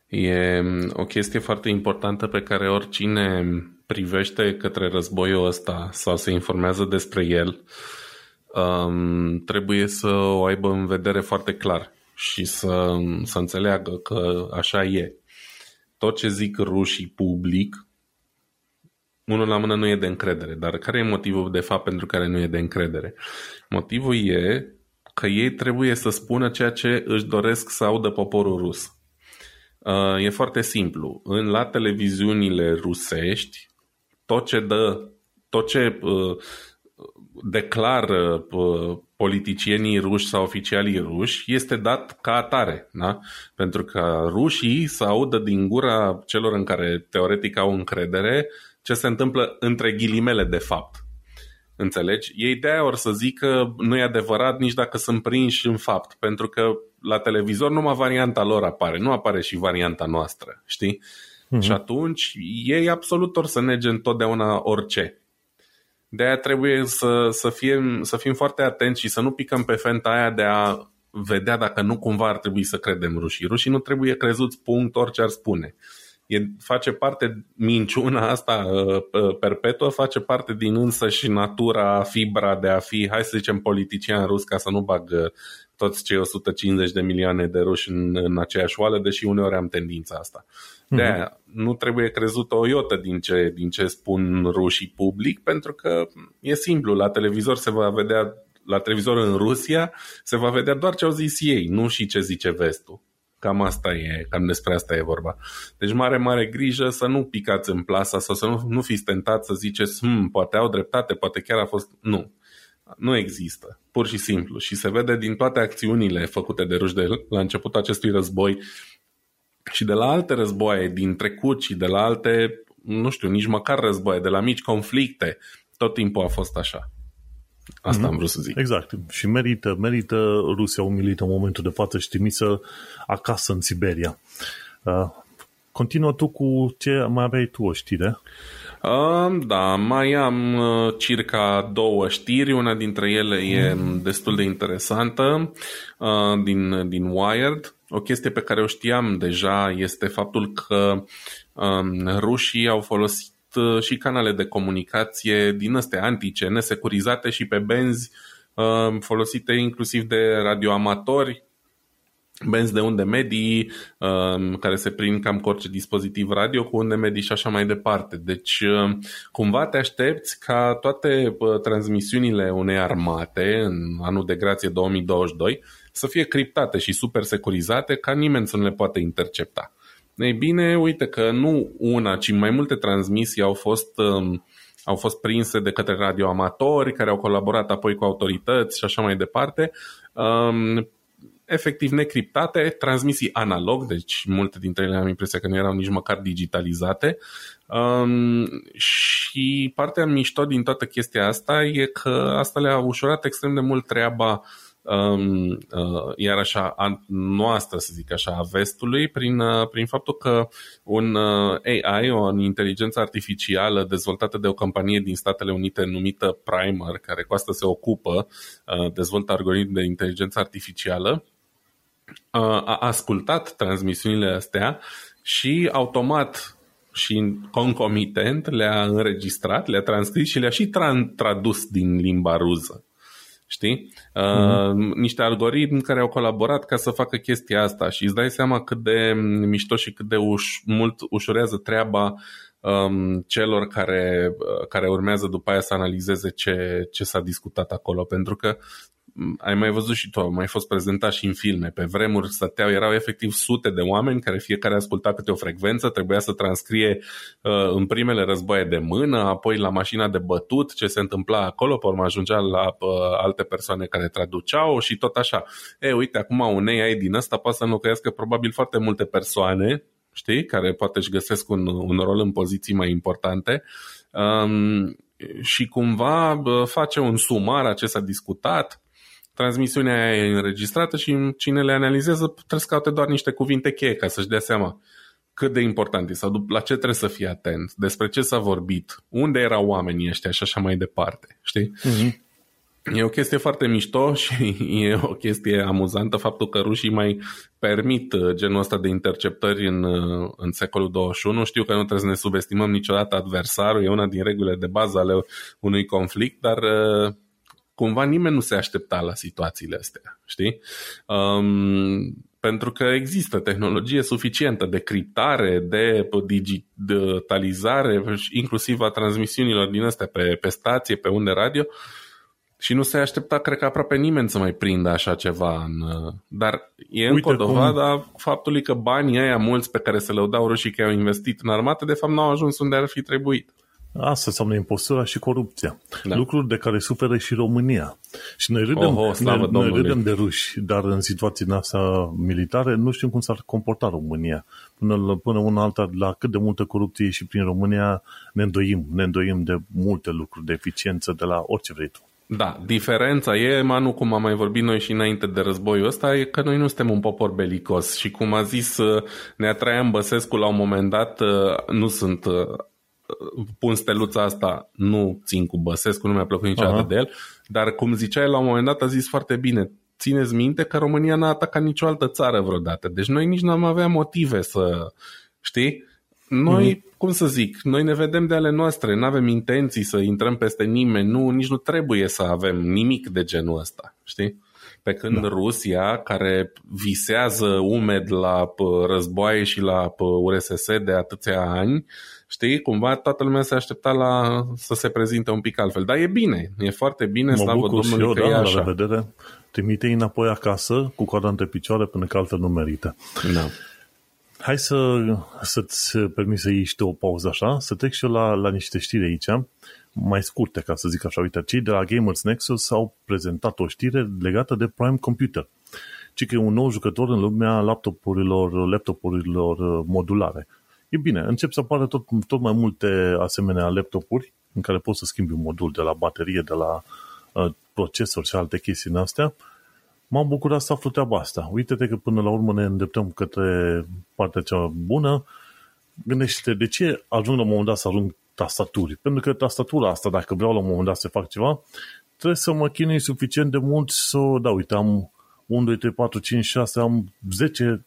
E o chestie foarte importantă pe care oricine privește către războiul ăsta sau se informează despre el um, trebuie să o aibă în vedere foarte clar și să, să înțeleagă că așa e. Tot ce zic rușii public, unul la mână nu e de încredere, dar care e motivul de fapt pentru care nu e de încredere? Motivul e că ei trebuie să spună ceea ce își doresc să audă poporul rus. Uh, e foarte simplu. În la televiziunile rusești, tot ce dă, tot ce uh, declară uh, politicienii ruși sau oficialii ruși este dat ca atare, da? pentru că rușii să audă din gura celor în care teoretic au încredere ce se întâmplă între ghilimele de fapt. Înțelegi? Ei de or să zică nu e adevărat nici dacă sunt prinși în fapt, pentru că la televizor numai varianta lor apare, nu apare și varianta noastră, știi? Mm-hmm. Și atunci ei absolut or să nege întotdeauna orice. De aia trebuie să, să, fim, să fim foarte atenți și să nu picăm pe fenta aia de a vedea dacă nu cumva ar trebui să credem rușii. Rușii nu trebuie crezuți punct orice ar spune. E, face parte, minciuna asta uh, perpetuă face parte din însă și natura, fibra de a fi, hai să zicem, politician rus ca să nu bag uh, toți cei 150 de milioane de ruși în, în aceeași oală, deși uneori am tendința asta. De mhm. Aia nu trebuie crezut o iotă din ce, din ce spun rușii public, pentru că e simplu, la televizor se va vedea, la televizor în Rusia se va vedea doar ce au zis ei, nu și ce zice vestul. Cam asta e, cam despre asta e vorba. Deci mare, mare grijă să nu picați în plasa sau să nu, nu fiți tentați să ziceți, hm, poate au dreptate, poate chiar a fost... Nu, nu există, pur și simplu. Și se vede din toate acțiunile făcute de ruși de la începutul acestui război și de la alte războaie din trecut și de la alte, nu știu, nici măcar războaie, de la mici conflicte, tot timpul a fost așa. Asta mm-hmm. am vrut să zic. Exact. Și merită, merită Rusia umilită în momentul de față și trimisă acasă în Siberia. Uh, continuă tu cu ce mai aveai tu o știre? Uh, da, mai am uh, circa două știri. Una dintre ele e mm. destul de interesantă uh, din, din Wired. O chestie pe care o știam deja este faptul că um, rușii au folosit uh, și canale de comunicație din astea antice, nesecurizate și pe benzi um, folosite inclusiv de radioamatori, benzi de unde medii um, care se prind cam cu orice dispozitiv radio cu unde medii și așa mai departe. Deci um, cumva te aștepți ca toate uh, transmisiunile unei armate în anul de grație 2022 să fie criptate și super securizate ca nimeni să nu le poată intercepta. Ei bine, uite că nu una, ci mai multe transmisii au fost, um, au fost prinse de către radioamatori care au colaborat apoi cu autorități și așa mai departe, um, efectiv necriptate, transmisii analog, deci multe dintre ele am impresia că nu erau nici măcar digitalizate. Um, și partea mișto din toată chestia asta e că asta le-a ușurat extrem de mult treaba um, uh, iar așa a noastră, să zic așa, a vestului, prin, uh, prin faptul că un uh, AI, o inteligență artificială dezvoltată de o companie din Statele Unite numită Primer, care cu asta se ocupă, uh, dezvoltă algoritmi de inteligență artificială, uh, a ascultat transmisiunile astea și automat și concomitent le-a înregistrat, le-a transcris și le-a și tra- tradus din limba ruză știi? Mm-hmm. Uh, niște algoritmi care au colaborat ca să facă chestia asta și îți dai seama cât de mișto și cât de uș- mult ușurează treaba um, celor care, uh, care urmează după aia să analizeze ce, ce s-a discutat acolo, pentru că ai mai văzut și tu, au mai fost prezentat și în filme. Pe vremuri stăteau, erau efectiv sute de oameni care fiecare asculta câte o frecvență, trebuia să transcrie uh, în primele războaie de mână, apoi la mașina de bătut ce se întâmpla acolo, pe urmă ajungea la uh, alte persoane care traduceau și tot așa. E, uite, acum un AI din ăsta poate să înlocuiască probabil foarte multe persoane, știi, care poate își găsesc un, un rol în poziții mai importante. Um, și cumva face un sumar a ce s-a discutat, transmisiunea e înregistrată și cine le analizează trebuie să caute doar niște cuvinte cheie ca să-și dea seama cât de important e sau la ce trebuie să fie atent, despre ce s-a vorbit, unde erau oamenii ăștia și așa mai departe, știi? Uh-huh. E o chestie foarte mișto și e o chestie amuzantă faptul că rușii mai permit uh, genul ăsta de interceptări în, uh, în secolul 21. Știu că nu trebuie să ne subestimăm niciodată adversarul, e una din regulile de bază ale unui conflict, dar uh, cumva nimeni nu se aștepta la situațiile astea, știi? Um, pentru că există tehnologie suficientă de criptare, de digitalizare, inclusiv a transmisiunilor din astea pe, pe stație, pe unde radio, și nu se aștepta, cred că aproape nimeni să mai prindă așa ceva. În, dar e încă o dovadă cum... faptului că banii aia mulți pe care se le dau rușii că au investit în armată, de fapt n-au ajuns unde ar fi trebuit. Asta înseamnă impostura și corupția. Da. Lucruri de care suferă și România. Și noi râdem, Oho, slavă noi, noi Domnului. râdem de ruși, dar în situații astea militare nu știm cum s-ar comporta România. Până, la- până una alta, la cât de multă corupție e și prin România, ne îndoim. Ne îndoim de multe lucruri, de eficiență, de la orice vrei tu. Da, diferența e, Manu, cum am mai vorbit noi și înainte de războiul ăsta, e că noi nu suntem un popor belicos și cum a zis uh, Nea Traian Băsescu la un moment dat, uh, nu sunt, uh, pun steluța asta, nu țin cu Băsescu, nu mi-a plăcut niciodată Aha. de el, dar cum zicea el la un moment dat, a zis foarte bine, țineți minte că România n-a atacat nicio altă țară vreodată, deci noi nici n-am avea motive să, știi? Noi, mm-hmm. cum să zic, noi ne vedem de ale noastre, nu avem intenții să intrăm peste nimeni, nu, nici nu trebuie să avem nimic de genul ăsta, știi? Pe când da. Rusia, care visează umed la pă, războaie și la pă, URSS de atâția ani, știi, cumva toată lumea se aștepta la să se prezinte un pic altfel. Dar e bine, e foarte bine, Mă slavă bucur și Domnului eu, că e da, la așa. revedere. Trimite înapoi acasă cu coada între picioare până că altfel nu merită. Da. Hai să, să-ți permis să iei și tu o pauză așa, să trec și eu la, la niște știri aici, mai scurte, ca să zic așa. Uite, cei de la Gamers Nexus au prezentat o știre legată de Prime Computer. Ci că e un nou jucător în lumea laptopurilor, laptopurilor uh, modulare. E bine, încep să apară tot, tot mai multe asemenea laptopuri în care poți să schimbi un modul de la baterie, de la uh, procesor și alte chestii în astea. M-am bucurat să aflu treaba asta. Uite-te că până la urmă ne îndreptăm către partea cea bună. Gândește de ce ajung la un moment dat să ajung tastaturi. Pentru că tastatura asta, dacă vreau la un moment dat să fac ceva, trebuie să mă chinui suficient de mult să, da, uite, am 1, 2, 3, 4, 5, 6, am 10,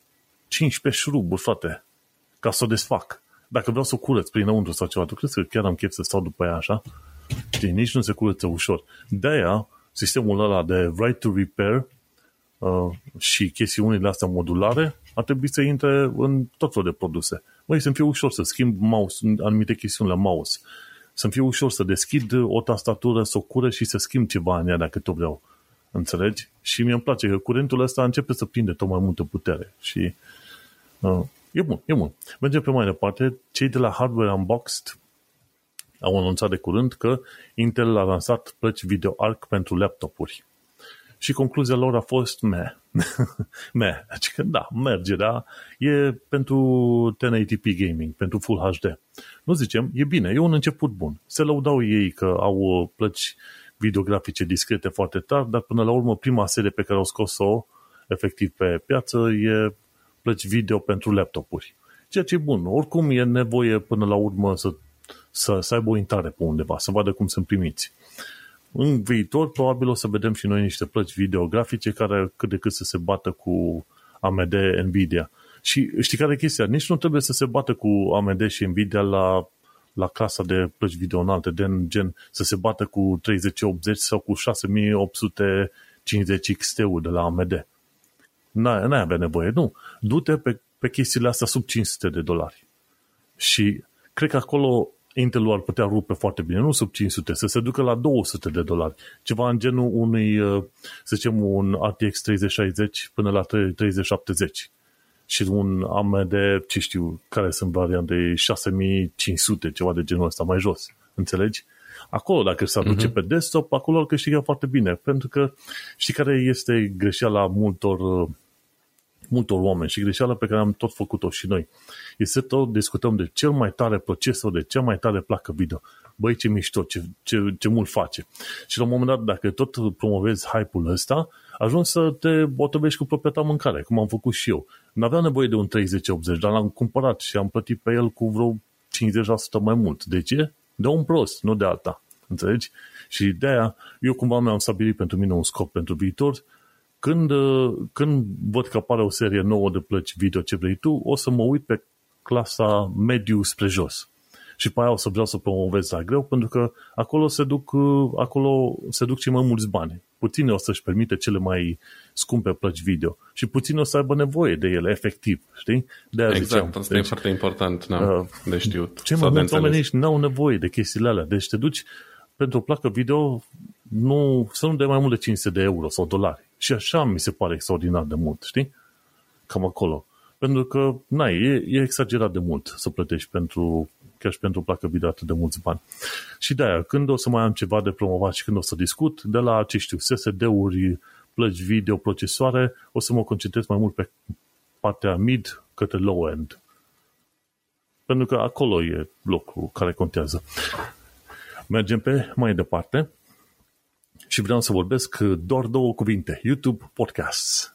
15 șuruburi, frate, ca să o desfac. Dacă vreau să o curăț prinăuntru sau ceva, tu crezi că chiar am chef să stau după ea așa? Știi, nici nu se curăță ușor. De-aia, sistemul ăla de right to repair uh, și chestiunile astea modulare ar trebui să intre în tot felul de produse. Măi, să-mi fie ușor să schimb mouse, anumite chestiuni la mouse, să-mi fie ușor să deschid o tastatură, să o curăț și să schimb ceva în ea dacă tot vreau. Înțelegi? Și mie îmi place că curentul ăsta începe să prinde tot mai multă putere. Și uh, e bun, e bun. Mergem pe mai departe. Cei de la Hardware Unboxed au anunțat de curând că Intel a lansat plăci video ARC pentru laptopuri. Și concluzia lor a fost meh. meh. Adică da, merge, da. E pentru 1080p gaming, pentru Full HD. Nu zicem, e bine, e un început bun. Se lăudau ei că au uh, plăci videografice discrete foarte tari, dar până la urmă prima serie pe care au scos-o efectiv pe piață e plăci video pentru laptopuri. Ceea ce e bun. Oricum e nevoie până la urmă să, să, să aibă o intrare pe undeva, să vadă cum sunt primiți. În viitor, probabil o să vedem și noi niște plăci videografice care cât de cât să se bată cu AMD Nvidia. Și știi care e chestia? Nici nu trebuie să se bată cu AMD și Nvidia la, la clasa de plăci video înalte, de gen să se bată cu 3080 sau cu 6850 XT-ul de la AMD. N-ai, n-ai avea nevoie, nu. Du-te pe, pe chestiile astea sub 500 de dolari. Și cred că acolo Intel ar putea rupe foarte bine, nu sub 500, să se ducă la 200 de dolari. Ceva în genul unui, uh, să zicem, un RTX 3060 până la 3070. Și un AMD, ce știu, care sunt variante, 6500, ceva de genul ăsta, mai jos. Înțelegi? Acolo, dacă se aduce uh-huh. pe desktop, acolo ar câștiga foarte bine. Pentru că știi care este greșeala multor uh, multor oameni și greșeala pe care am tot făcut-o și noi. Este tot discutăm de cel mai tare procesor, de cea mai tare placă video. Băi, ce mișto, ce, ce, ce mult face. Și la un moment dat, dacă tot promovezi hype-ul ăsta, ajungi să te botovești cu propria ta mâncare, cum am făcut și eu. N-aveam nevoie de un 3080, dar l-am cumpărat și am plătit pe el cu vreo 50% mai mult. De ce? De un prost, nu de alta. Înțelegi? Și de aia, eu cumva mi-am stabilit pentru mine un scop pentru viitor, când, când văd că apare o serie nouă de plăci video ce vrei tu, o să mă uit pe clasa mediu spre jos. Și pe aia o să vreau să promovez la greu, pentru că acolo se duc, acolo se duc cei mai mulți bani. Puține o să-și permite cele mai scumpe plăci video și puține o să aibă nevoie de ele, efectiv, știi? De exact, ziceam. asta deci, e foarte important na, uh, de știut. Cei mai mulți oameni n-au nevoie de chestiile alea, deci te duci pentru o placă video nu, să nu dai mai mult de 500 de euro sau dolari. Și așa mi se pare extraordinar de mult, știi? Cam acolo. Pentru că, na, e, e exagerat de mult să plătești pentru chiar și pentru o placă video atât de mulți bani. Și de aia, când o să mai am ceva de promovat și când o să discut, de la, ce știu, SSD-uri, plăci video, procesoare, o să mă concentrez mai mult pe partea mid către low-end. Pentru că acolo e locul care contează. Mergem pe mai departe și vreau să vorbesc doar două cuvinte. YouTube Podcasts.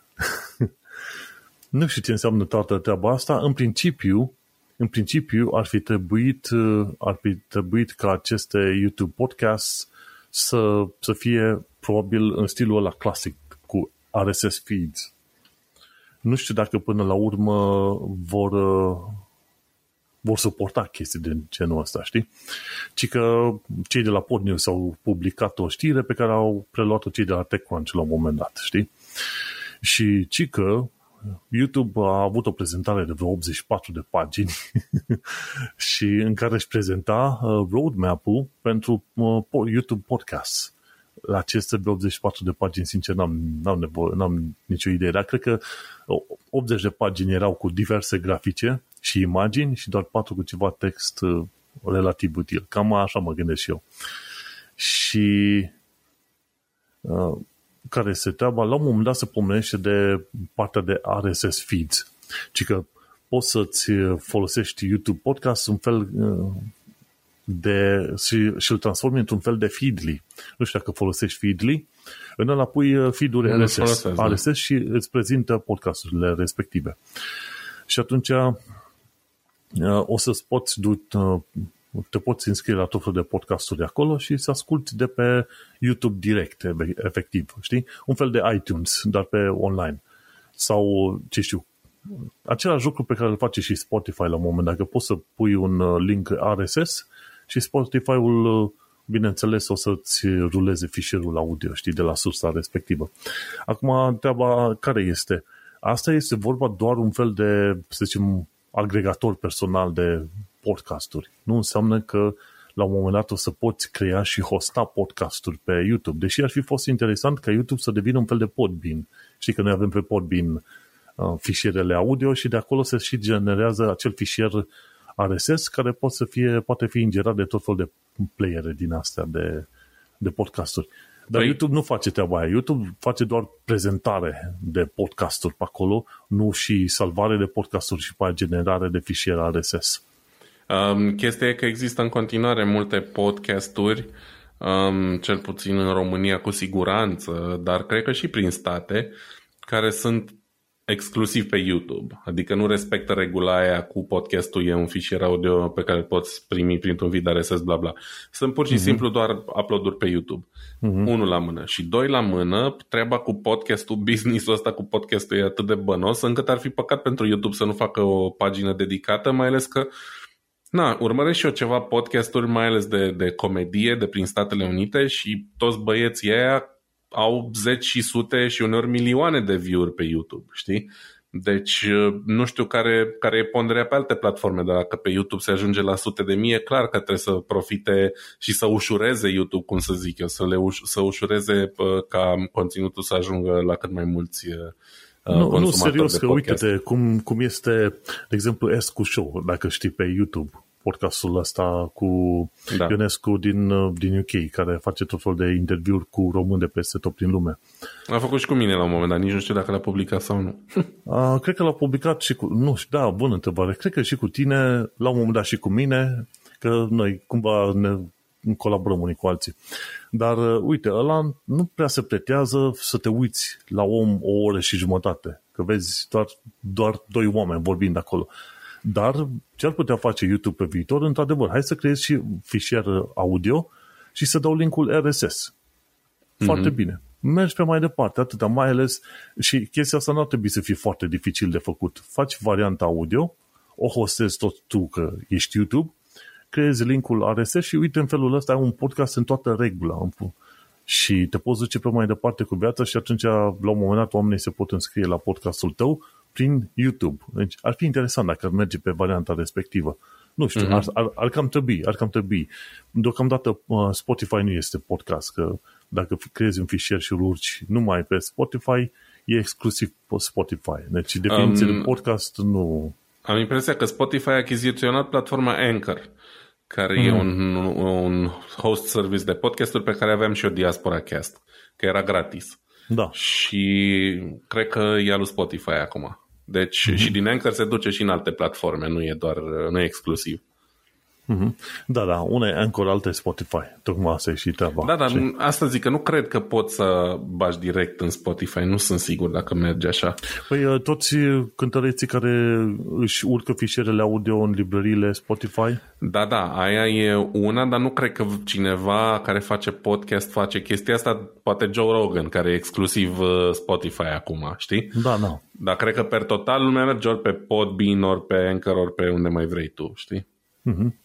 nu știu ce înseamnă toată treaba asta. În principiu, în principiu ar fi trebuit, ar fi trebuit ca aceste YouTube podcasts să, să fie probabil în stilul ăla clasic cu RSS feeds. Nu știu dacă până la urmă vor, vor suporta chestii de genul ăsta, știi? Ci că cei de la Podnews au publicat o știre pe care au preluat-o cei de la TechCrunch la un moment dat, știi? Și ci că YouTube a avut o prezentare de vreo 84 de pagini și în care își prezenta uh, roadmap-ul pentru uh, YouTube Podcast. La aceste 84 de pagini, sincer, n-am, n-am, nevoie, n-am nicio idee, dar cred că 80 de pagini erau cu diverse grafice și imagini și doar 4 cu ceva text uh, relativ util. Cam așa mă gândesc și eu. Și uh, care este treaba, la un moment dat se pomenește de partea de RSS feeds. Ci că poți să-ți folosești YouTube podcast un fel uh, de, și, și îl transformi într-un fel de Feedly. Nu știu dacă folosești Feedly, în ăla pui uh, feed-uri RSS, folosesc, da. RSS și îți prezintă podcasturile respective. Și atunci uh, o să-ți poți du- te poți înscrie la tot felul de podcasturi acolo și să asculti de pe YouTube direct, efectiv, știi? Un fel de iTunes, dar pe online. Sau, ce știu, același lucru pe care îl face și Spotify la un moment, dacă poți să pui un uh, link RSS și Spotify-ul, uh, bineînțeles, o să-ți ruleze fișierul audio, știi, de la sursa respectivă. Acum, treaba care este? Asta este vorba doar un fel de, să zicem, agregator personal de podcasturi. Nu înseamnă că la un moment dat o să poți crea și hosta podcasturi pe YouTube. Deși ar fi fost interesant ca YouTube să devină un fel de Podbean. Știi că noi avem pe Podbean uh, fișierele audio și de acolo se și generează acel fișier RSS care poate, să fie, poate fi ingerat de tot fel de playere din astea de, de podcasturi. Dar păi... YouTube nu face treaba aia. YouTube face doar prezentare de podcasturi pe acolo, nu și salvare de podcasturi și pe generare de fișier RSS. Um, chestia e că există în continuare multe podcasturi, um, cel puțin în România cu siguranță, dar cred că și prin state, care sunt exclusiv pe YouTube. Adică nu respectă regula aia cu podcastul e un fișier audio pe care îl poți primi printr-un vid RSS, bla bla. Sunt pur și uh-huh. simplu doar upload-uri pe YouTube. Uh-huh. Unul la mână. Și doi la mână, treaba cu podcastul, business-ul ăsta cu podcastul e atât de bănos încât ar fi păcat pentru YouTube să nu facă o pagină dedicată, mai ales că uh, Na, urmăresc și eu ceva podcasturi, mai ales de, de comedie, de prin Statele Unite și toți băieții aia au zeci și sute și uneori milioane de view-uri pe YouTube, știi? Deci nu știu care, care e ponderea pe alte platforme, dar dacă pe YouTube se ajunge la sute de mii, e clar că trebuie să profite și să ușureze YouTube, cum să zic eu, să, le uș- să ușureze ca conținutul să ajungă la cât mai mulți nu, nu, serios, că uite-te cum, cum este, de exemplu, Escu Show, dacă știi pe YouTube, podcastul ăsta cu da. Ionescu din, din UK, care face tot felul de interviuri cu români de peste tot prin lume. A făcut și cu mine la un moment dat, nici nu știu dacă l-a publicat sau nu. A, cred că l-a publicat și cu, nu știu, da, bună întrebare, cred că și cu tine, la un moment dat și cu mine, că noi cumva ne colaborăm unii cu alții. Dar, uh, uite, ăla nu prea se pretează să te uiți la om o oră și jumătate, că vezi doar, doar doi oameni vorbind acolo. Dar ce ar putea face YouTube pe viitor, într-adevăr, hai să creezi și fișier audio și să dau linkul RSS. Foarte mm-hmm. bine. Mergi pe mai departe, atâta, mai ales și chestia asta nu ar trebui să fie foarte dificil de făcut. Faci varianta audio, o hostezi tot tu că ești YouTube creezi linkul RSS și uite în felul ăsta ai un podcast în toată regula. Și te poți duce pe mai departe cu viața și atunci la un moment dat oamenii se pot înscrie la podcastul tău prin YouTube. Deci ar fi interesant dacă ar merge pe varianta respectivă. Nu știu, uh-huh. ar, ar, ar cam trebui, ar cam trebui. Deocamdată uh, Spotify nu este podcast, că dacă creezi un fișier și îl urci numai pe Spotify, e exclusiv pe Spotify. Deci definiția um, de podcast nu, Am impresia că Spotify a achiziționat platforma Anchor, care mm. e un, un host service de podcasturi pe care aveam și o Diaspora Cast, că era gratis. Da. Și cred că e al lui Spotify acum. Deci mm-hmm. și din Anchor se duce și în alte platforme, nu e doar, nu e exclusiv. Mm-hmm. Da, da, una e Anchor, alta e Spotify. Tocmai asta e și treaba. Da, dar și... asta zic că nu cred că pot să bagi direct în Spotify. Nu sunt sigur dacă merge așa. Păi uh, toți cântăreții care își urcă fișierele audio în librăriile Spotify? Da, da, aia e una, dar nu cred că cineva care face podcast face chestia asta, poate Joe Rogan, care e exclusiv uh, Spotify acum, știi? Da, da. Dar cred că per total lumea merge ori pe Podbean, ori pe Anchor, ori pe unde mai vrei tu, știi? Mm-hmm.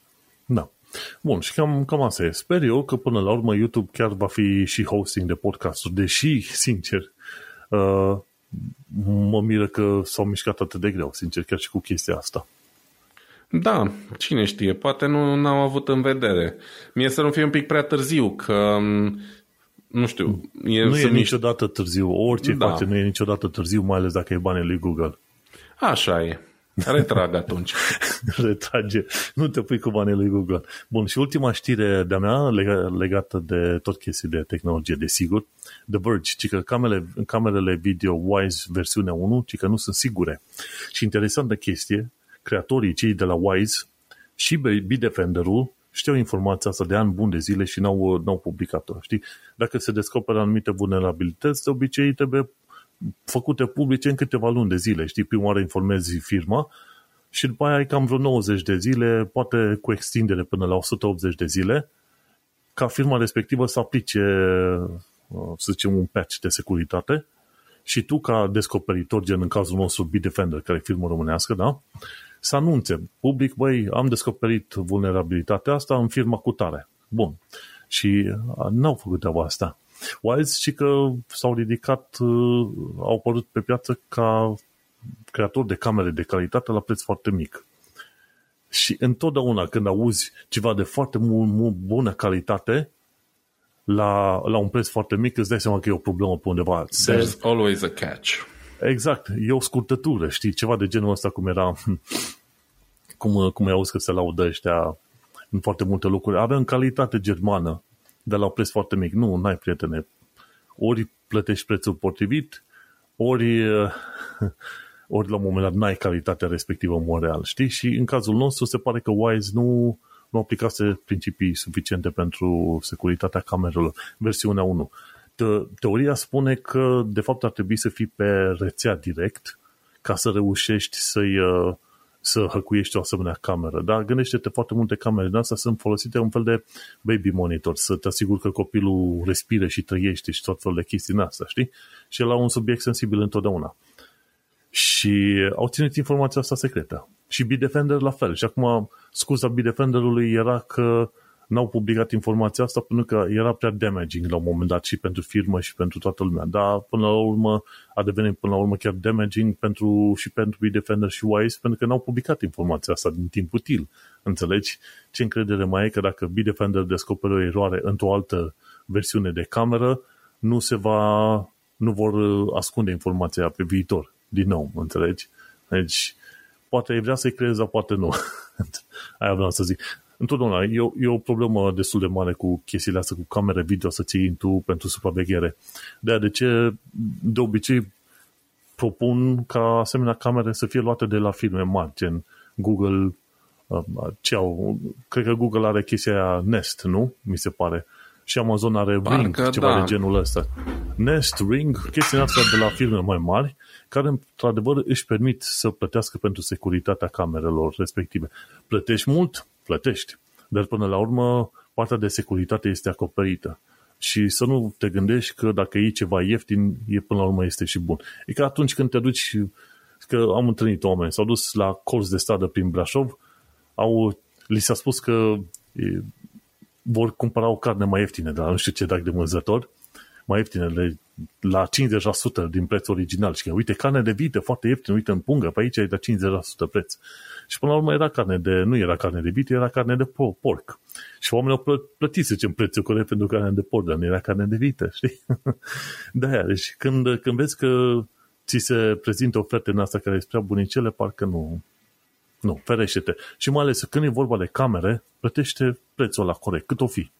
Da. Bun, și cam, cam asta e. Sper eu că până la urmă YouTube chiar va fi și hosting de podcasturi, deși, sincer, uh, mă miră că s-au mișcat atât de greu, sincer, chiar și cu chestia asta. Da, cine știe, poate nu n-au avut în vedere. Mie să nu fie un pic prea târziu, că um, nu știu. E, nu e niciodată târziu. Orice da. face nu e niciodată târziu, mai ales dacă e banii lui Google. Așa e. Retrag atunci. Retrage. Nu te pui cu banii lui Google. Bun, și ultima știre de-a mea legată de tot chestii de tehnologie, desigur. The Verge, ci că camerele, camerele video Wise versiunea 1, ci că nu sunt sigure. Și interesantă chestie, creatorii cei de la Wise și Bitdefender-ul știau informația asta de ani bun de zile și n-au, n-au publicat-o. Știi? Dacă se descoperă anumite vulnerabilități, de obicei trebuie făcute publice în câteva luni de zile. Știi, prima oară informezi firma și după aia ai cam vreo 90 de zile, poate cu extindere până la 180 de zile, ca firma respectivă să aplice, uh, să zicem, un patch de securitate și tu, ca descoperitor, gen în cazul nostru Bitdefender, care e firmă românească, da? să anunțe public, băi, am descoperit vulnerabilitatea asta în firma cu tare. Bun. Și uh, n-au făcut treaba asta. Wise și că s-au ridicat, uh, au apărut pe piață ca creator de camere de calitate la preț foarte mic. Și întotdeauna când auzi ceva de foarte mult, mult bună calitate, la, la un preț foarte mic, îți dai seama că e o problemă pe undeva. There's always a catch. Exact, e o scurtătură, știi, ceva de genul ăsta cum era, cum, cum ai auzit că se laudă ăștia în foarte multe lucruri. Avem calitate germană, de la un preț foarte mic. Nu, n-ai prietene. Ori plătești prețul potrivit, ori, ori la un moment dat n-ai calitatea respectivă în mod real, știi? Și în cazul nostru se pare că Wise nu, nu aplicase principii suficiente pentru securitatea camerelor. Versiunea 1. Te, teoria spune că de fapt ar trebui să fii pe rețea direct ca să reușești să-i uh, să hăcuiești o asemenea cameră. Dar gândește-te, foarte multe camere din astea sunt folosite un fel de baby monitor, să te asiguri că copilul respire și trăiește și tot felul de chestii din astea, știi? Și la un subiect sensibil întotdeauna. Și au ținut informația asta secretă. Și Bitdefender la fel. Și acum scuza Bitdefenderului era că uh, n-au publicat informația asta pentru că era prea damaging la un moment dat și pentru firmă și pentru toată lumea. Dar până la urmă a devenit până la urmă chiar damaging pentru, și pentru Bitdefender și Wise pentru că n-au publicat informația asta din timp util. Înțelegi? Ce încredere mai e că dacă Bitdefender descoperă o eroare într-o altă versiune de cameră, nu se va, nu vor ascunde informația pe viitor. Din nou, înțelegi? Deci, poate vrea să-i creeze, poate nu. Aia vreau să zic întotdeauna e o, e o problemă destul de mare cu chestiile astea, cu camere video să ții tu pentru supraveghere. De de ce de obicei propun ca asemenea camere să fie luate de la firme mari, gen Google, uh, ce au, cred că Google are chestia aia Nest, nu? Mi se pare. Și Amazon are Parcă, Ring, ceva da. de genul ăsta. Nest, Ring, chestia asta de la firme mai mari, care într-adevăr își permit să plătească pentru securitatea camerelor respective. Plătești mult? Plătești. Dar până la urmă, partea de securitate este acoperită. Și să nu te gândești că dacă e ceva ieftin, e până la urmă este și bun. E ca atunci când te duci, că am întâlnit oameni, s-au dus la colț de stradă prin Brașov, au, li s-a spus că e, vor cumpăra o carne mai ieftină de la nu știu ce dac de mânzător, mai ieftină, la 50% din preț original. Și că, uite, carne de vită foarte ieftină, uite, în pungă, pe aici e de 50% preț. Și până la urmă era carne de, nu era carne de vită, era carne de porc. Și oamenii au plătit, să zicem, prețul corect pentru carne de porc, dar nu era carne de vită, știi? de-aia, deci când, când vezi că ți se prezintă oferte în asta care sunt prea bunicele, parcă nu, Nu, ferește-te. Și mai ales când e vorba de camere, plătește prețul la corect, cât o fi.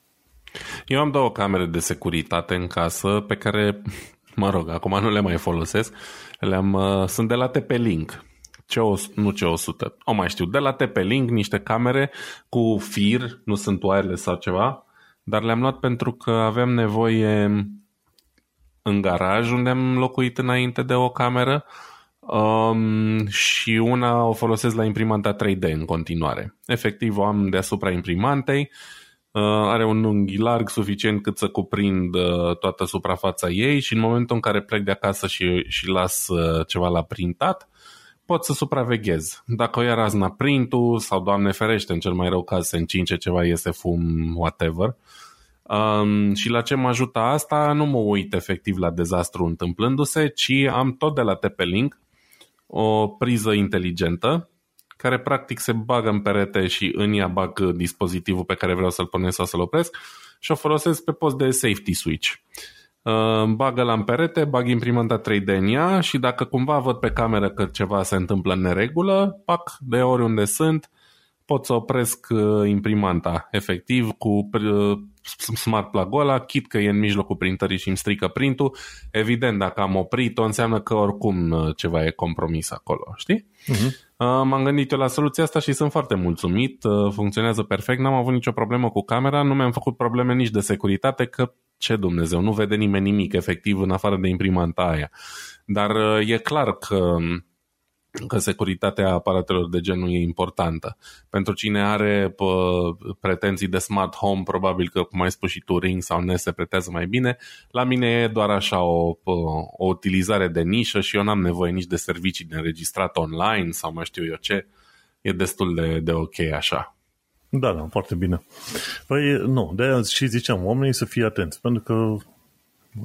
Eu am două camere de securitate în casă pe care, mă rog, acum nu le mai folosesc. Le-am, uh, sunt de la TP-Link. Ce o, nu C100, o mai știu, de la TP-Link, niște camere cu fir, nu sunt wireless sau ceva, dar le-am luat pentru că aveam nevoie în garaj unde am locuit înainte de o cameră um, și una o folosesc la imprimanta 3D în continuare. Efectiv o am deasupra imprimantei, uh, are un unghi larg suficient cât să cuprind uh, toată suprafața ei și în momentul în care plec de acasă și, și las uh, ceva la printat, pot să supraveghez. Dacă o ia razna printul sau, Doamne ferește, în cel mai rău caz se încince ceva, iese fum, whatever. Um, și la ce mă ajută asta? Nu mă uit efectiv la dezastru întâmplându-se, ci am tot de la TP-Link o priză inteligentă care practic se bagă în perete și în ea bag dispozitivul pe care vreau să-l pornesc sau să-l opresc și o folosesc pe post de safety switch. Uh, bagă la în perete, bag imprimanta 3D în ea și dacă cumva văd pe cameră că ceva se întâmplă în neregulă, pac, de oriunde sunt, pot să opresc uh, imprimanta efectiv cu uh, smart plug ăla, chit că e în mijlocul printării și îmi strică printul, evident dacă am oprit-o înseamnă că oricum uh, ceva e compromis acolo, știi? Uh-huh. M-am gândit eu la soluția asta și sunt foarte mulțumit, funcționează perfect, n-am avut nicio problemă cu camera, nu mi-am făcut probleme nici de securitate, că ce Dumnezeu, nu vede nimeni nimic efectiv în afară de imprimanta aia. Dar e clar că um, că securitatea aparatelor de genul e importantă. Pentru cine are pă, pretenții de smart home, probabil că, cum ai spus și tu, Ring sau Nest se pretează mai bine. La mine e doar așa o, pă, o utilizare de nișă și eu n-am nevoie nici de servicii de înregistrat online sau mai știu eu ce. E destul de, de ok așa. Da, da, foarte bine. Păi, nu, de aia și ziceam, oamenii să fie atenți, pentru că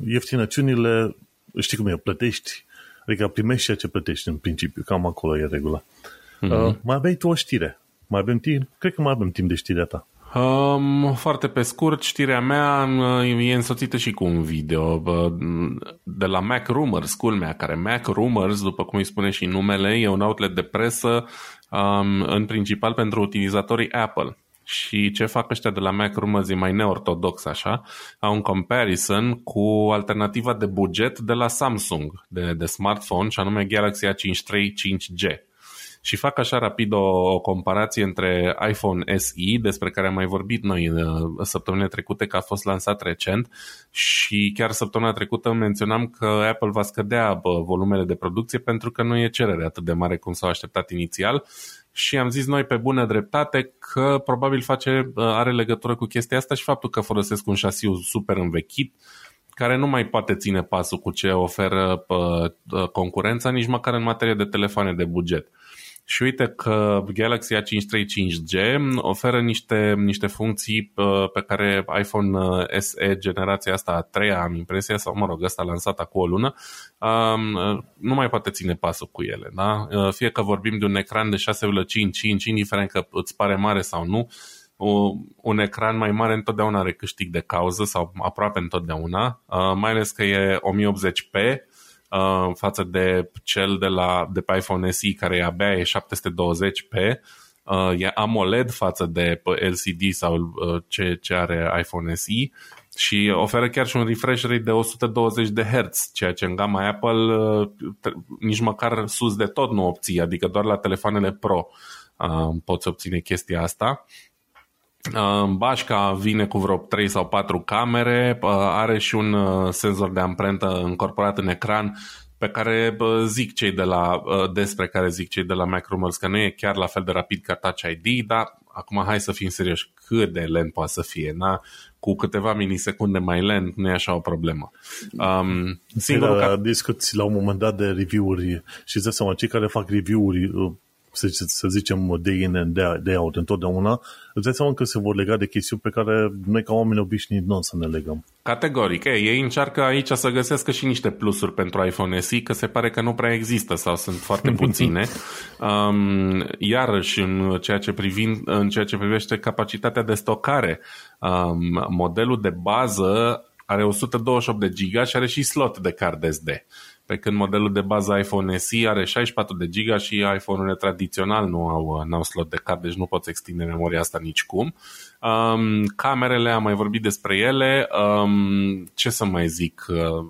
ieftinăciunile, știi cum e, plătești Adică primești ceea ce plătești în principiu, cam acolo e regula. Mm-hmm. Uh, mai aveai tu o știre. Mai avem timp? Cred că mai avem timp de știrea ta. Um, foarte pe scurt, știrea mea uh, e însoțită și cu un video uh, de la Mac Rumors, culmea, care Mac Rumors, după cum îi spune și numele, e un outlet de presă um, în principal pentru utilizatorii Apple. Și ce fac ăștia de la Mac Rumors e mai neortodox așa, au un comparison cu alternativa de buget de la Samsung, de, de smartphone, și anume Galaxy A53 5G. Și fac așa rapid o, o comparație între iPhone SE, despre care am mai vorbit noi uh, săptămâna trecute, că a fost lansat recent și chiar săptămâna trecută menționam că Apple va scădea volumele de producție pentru că nu e cerere atât de mare cum s-au așteptat inițial și am zis noi pe bună dreptate că probabil face, uh, are legătură cu chestia asta și faptul că folosesc un șasiu super învechit care nu mai poate ține pasul cu ce oferă uh, uh, concurența, nici măcar în materie de telefoane de buget. Și uite că Galaxy A53 5G oferă niște, niște funcții uh, pe care iPhone uh, SE generația asta a treia, am impresia, sau mă rog, asta lansat acum o lună, um, uh, nu mai poate ține pasul cu ele. Da? Fie că vorbim de un ecran de 6,5 indiferent că îți pare mare sau nu, un ecran mai mare întotdeauna are câștig de cauză sau aproape întotdeauna, mai ales că e 1080p, uh, față de cel de, la, de pe iPhone SE care abia e 720p, uh, e AMOLED față de LCD sau uh, ce, ce are iPhone SE și oferă chiar și un refresh rate de 120 de Hz, ceea ce în gama Apple uh, nici măcar sus de tot nu obții, adică doar la telefoanele Pro uh, poți obține chestia asta. Bașca vine cu vreo 3 sau 4 camere, are și un uh, senzor de amprentă încorporat în ecran pe care zic cei de la, uh, despre care zic cei de la Macrumors că nu e chiar la fel de rapid ca Touch ID, dar acum hai să fim serioși, cât de lent poate să fie, na? cu câteva milisecunde mai lent, nu e așa o problemă. Um, singurul ca... discuți la un moment dat de review-uri și îți seama, cei care fac review-uri uh, să, să zicem, de in de, de out întotdeauna, îți dai seama că se vor lega de chestiuni pe care noi ca oameni obișnuiți nu o să ne legăm. Categoric. Ei, ei încearcă aici să găsească și niște plusuri pentru iPhone SE, că se pare că nu prea există sau sunt foarte puține. um, iarăși, în ceea, ce privind, în ceea ce privește capacitatea de stocare, um, modelul de bază are 128 de giga și are și slot de card SD. Pe când modelul de bază iPhone SE are 64 de giga și iPhone-urile tradițional nu au, n-au slot de card, deci nu poți extinde memoria asta nicicum. Um, camerele, am mai vorbit despre ele. Um, ce să mai zic? Uh,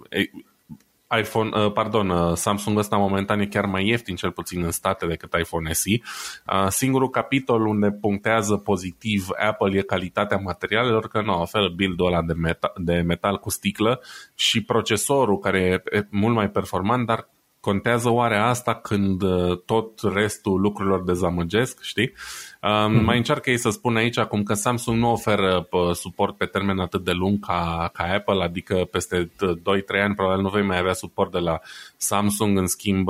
iPhone, uh, pardon, uh, Samsung ăsta momentan e chiar mai ieftin, cel puțin în state, decât iPhone SE. Uh, singurul capitol unde punctează pozitiv Apple e calitatea materialelor, că nu oferă build-ul ăla de metal, de metal cu sticlă și procesorul care e mult mai performant, dar contează oare asta când uh, tot restul lucrurilor dezamăgesc, știi? Mm-hmm. Mai încearcă ei să spun aici acum că Samsung nu oferă suport pe termen atât de lung ca, ca Apple, adică peste 2-3 ani probabil nu vei mai avea suport de la Samsung, în schimb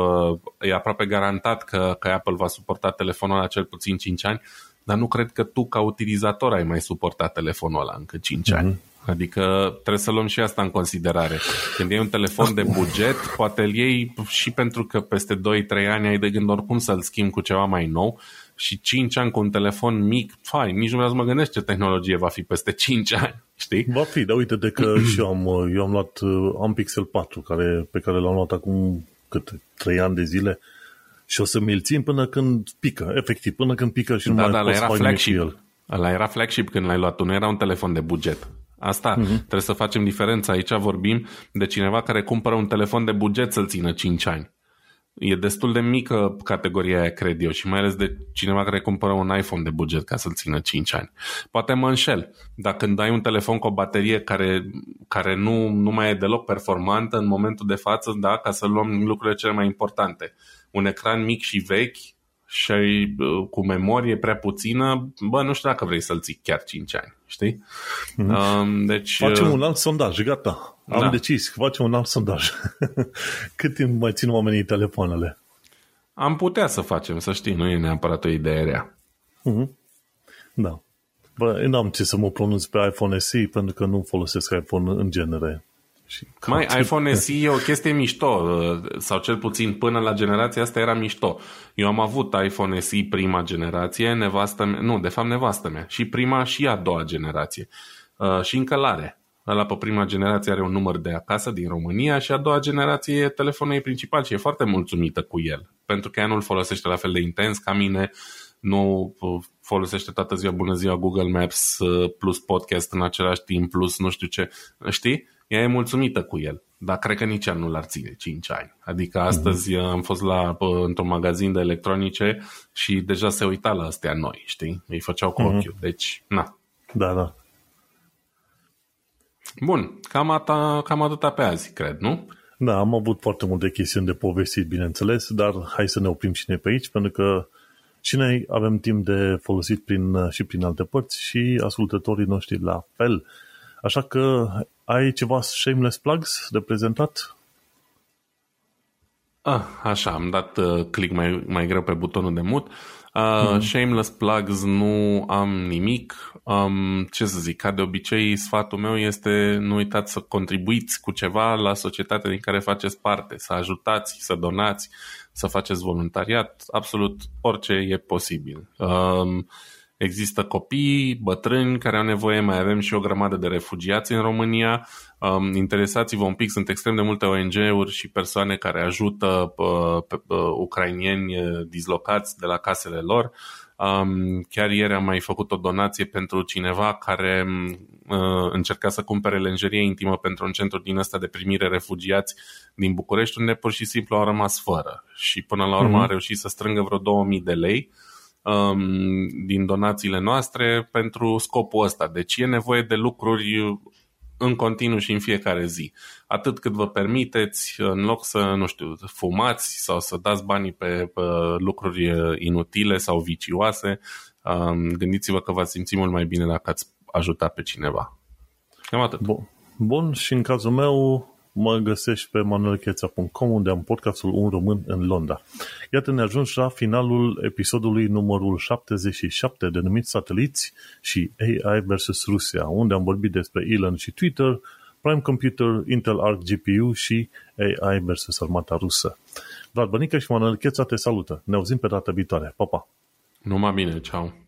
e aproape garantat că, că Apple va suporta telefonul la cel puțin 5 ani, dar nu cred că tu ca utilizator ai mai suportat telefonul ăla încă 5 mm-hmm. ani. Adică trebuie să luăm și asta în considerare. Când iei un telefon de buget, poate îl iei și pentru că peste 2-3 ani ai de gând oricum să-l schimbi cu ceva mai nou și 5 ani cu un telefon mic, fai, nici nu vreau să mă gândesc ce tehnologie va fi peste 5 ani, știi? Va fi, dar uite de că și eu am, eu am luat, am Pixel 4 care, pe care l-am luat acum cât 3 ani de zile și o să mi-l țin până când pică, efectiv, până când pică și nu da, mai da, pot era să flagship. el. Ăla era flagship când l-ai luat tu, nu era un telefon de buget. Asta uh-huh. trebuie să facem diferența. Aici vorbim de cineva care cumpără un telefon de buget să-l țină 5 ani. E destul de mică categoria aia, cred eu, și mai ales de cineva care cumpără un iPhone de buget ca să-l țină 5 ani. Poate mă înșel, dar când ai un telefon cu o baterie care, care nu, nu mai e deloc performantă în momentul de față, da, ca să luăm lucrurile cele mai importante. Un ecran mic și vechi și cu memorie prea puțină, bă, nu știu dacă vrei să-l ții chiar 5 ani, știi? Mm-hmm. Deci, facem un alt sondaj, gata. Am da. decis, facem un alt sondaj. Cât timp mai țin oamenii telefoanele? Am putea să facem, să știi, nu e neapărat o idee rea. Mm-hmm. Da. Bă, n-am ce să mă pronunț pe iPhone SE pentru că nu folosesc iPhone în genere. Și Mai, iPhone SE e o chestie mișto, uh, sau cel puțin până la generația asta era mișto. Eu am avut iPhone SE prima generație, nevastă mea, nu, de fapt nevastă mea, și prima și a doua generație. Uh, și încă l-are. Ăla pe prima generație are un număr de acasă din România și a doua generație e telefonul ei principal și e foarte mulțumită cu el. Pentru că ea nu-l folosește la fel de intens ca mine, nu uh, folosește toată ziua bună ziua Google Maps plus podcast în același timp, plus nu știu ce, știi? Ea e mulțumită cu el, dar cred că nici ea nu l-ar ține 5 ani. Adică astăzi mm-hmm. am fost la, într-un magazin de electronice și deja se uita la astea noi, știi? Îi făceau cu mm-hmm. ochiul, deci, na. Da, da. Bun, cam, ata, cam atâta pe azi, cred, nu? Da, am avut foarte multe chestiuni de povestit, bineînțeles, dar hai să ne oprim și noi pe aici, pentru că și noi avem timp de folosit prin, și prin alte părți și ascultătorii noștri la fel. Așa că ai ceva shameless plugs de prezentat? Ah, așa, am dat uh, click mai, mai greu pe butonul de mut. Uh, hmm. Shameless plugs nu am nimic. Um, ce să zic, ca de obicei, sfatul meu este nu uitați să contribuiți cu ceva la societatea din care faceți parte, să ajutați, să donați, să faceți voluntariat, absolut orice e posibil. Um, Există copii, bătrâni care au nevoie, mai avem și o grămadă de refugiați în România. Um, interesați-vă un pic, sunt extrem de multe ONG-uri și persoane care ajută uh, pe, uh, ucrainieni uh, dislocați de la casele lor. Um, chiar ieri am mai făcut o donație pentru cineva care uh, încerca să cumpere lenjerie intimă pentru un centru din ăsta de primire refugiați din București, unde pur și simplu au rămas fără. Și până la urmă mm-hmm. a reușit să strângă vreo 2000 de lei um, din donațiile noastre pentru scopul ăsta. Deci e nevoie de lucruri în continuu și în fiecare zi. Atât cât vă permiteți, în loc să, nu știu, fumați sau să dați banii pe, pe lucruri inutile sau vicioase, um, gândiți-vă că v-ați simți mult mai bine dacă ați ajuta pe cineva. Cam atât. Bun. Bun, și în cazul meu, mă găsești pe manuelcheța.com unde am podcastul Un Român în Londra. Iată ne ajuns la finalul episodului numărul 77 denumit Sateliți și AI versus Rusia, unde am vorbit despre Elon și Twitter, Prime Computer, Intel Arc GPU și AI versus armata rusă. Vlad Bănică și Manuel Cheța te salută. Ne auzim pe data viitoare. Pa, pa! Numai bine, ceau!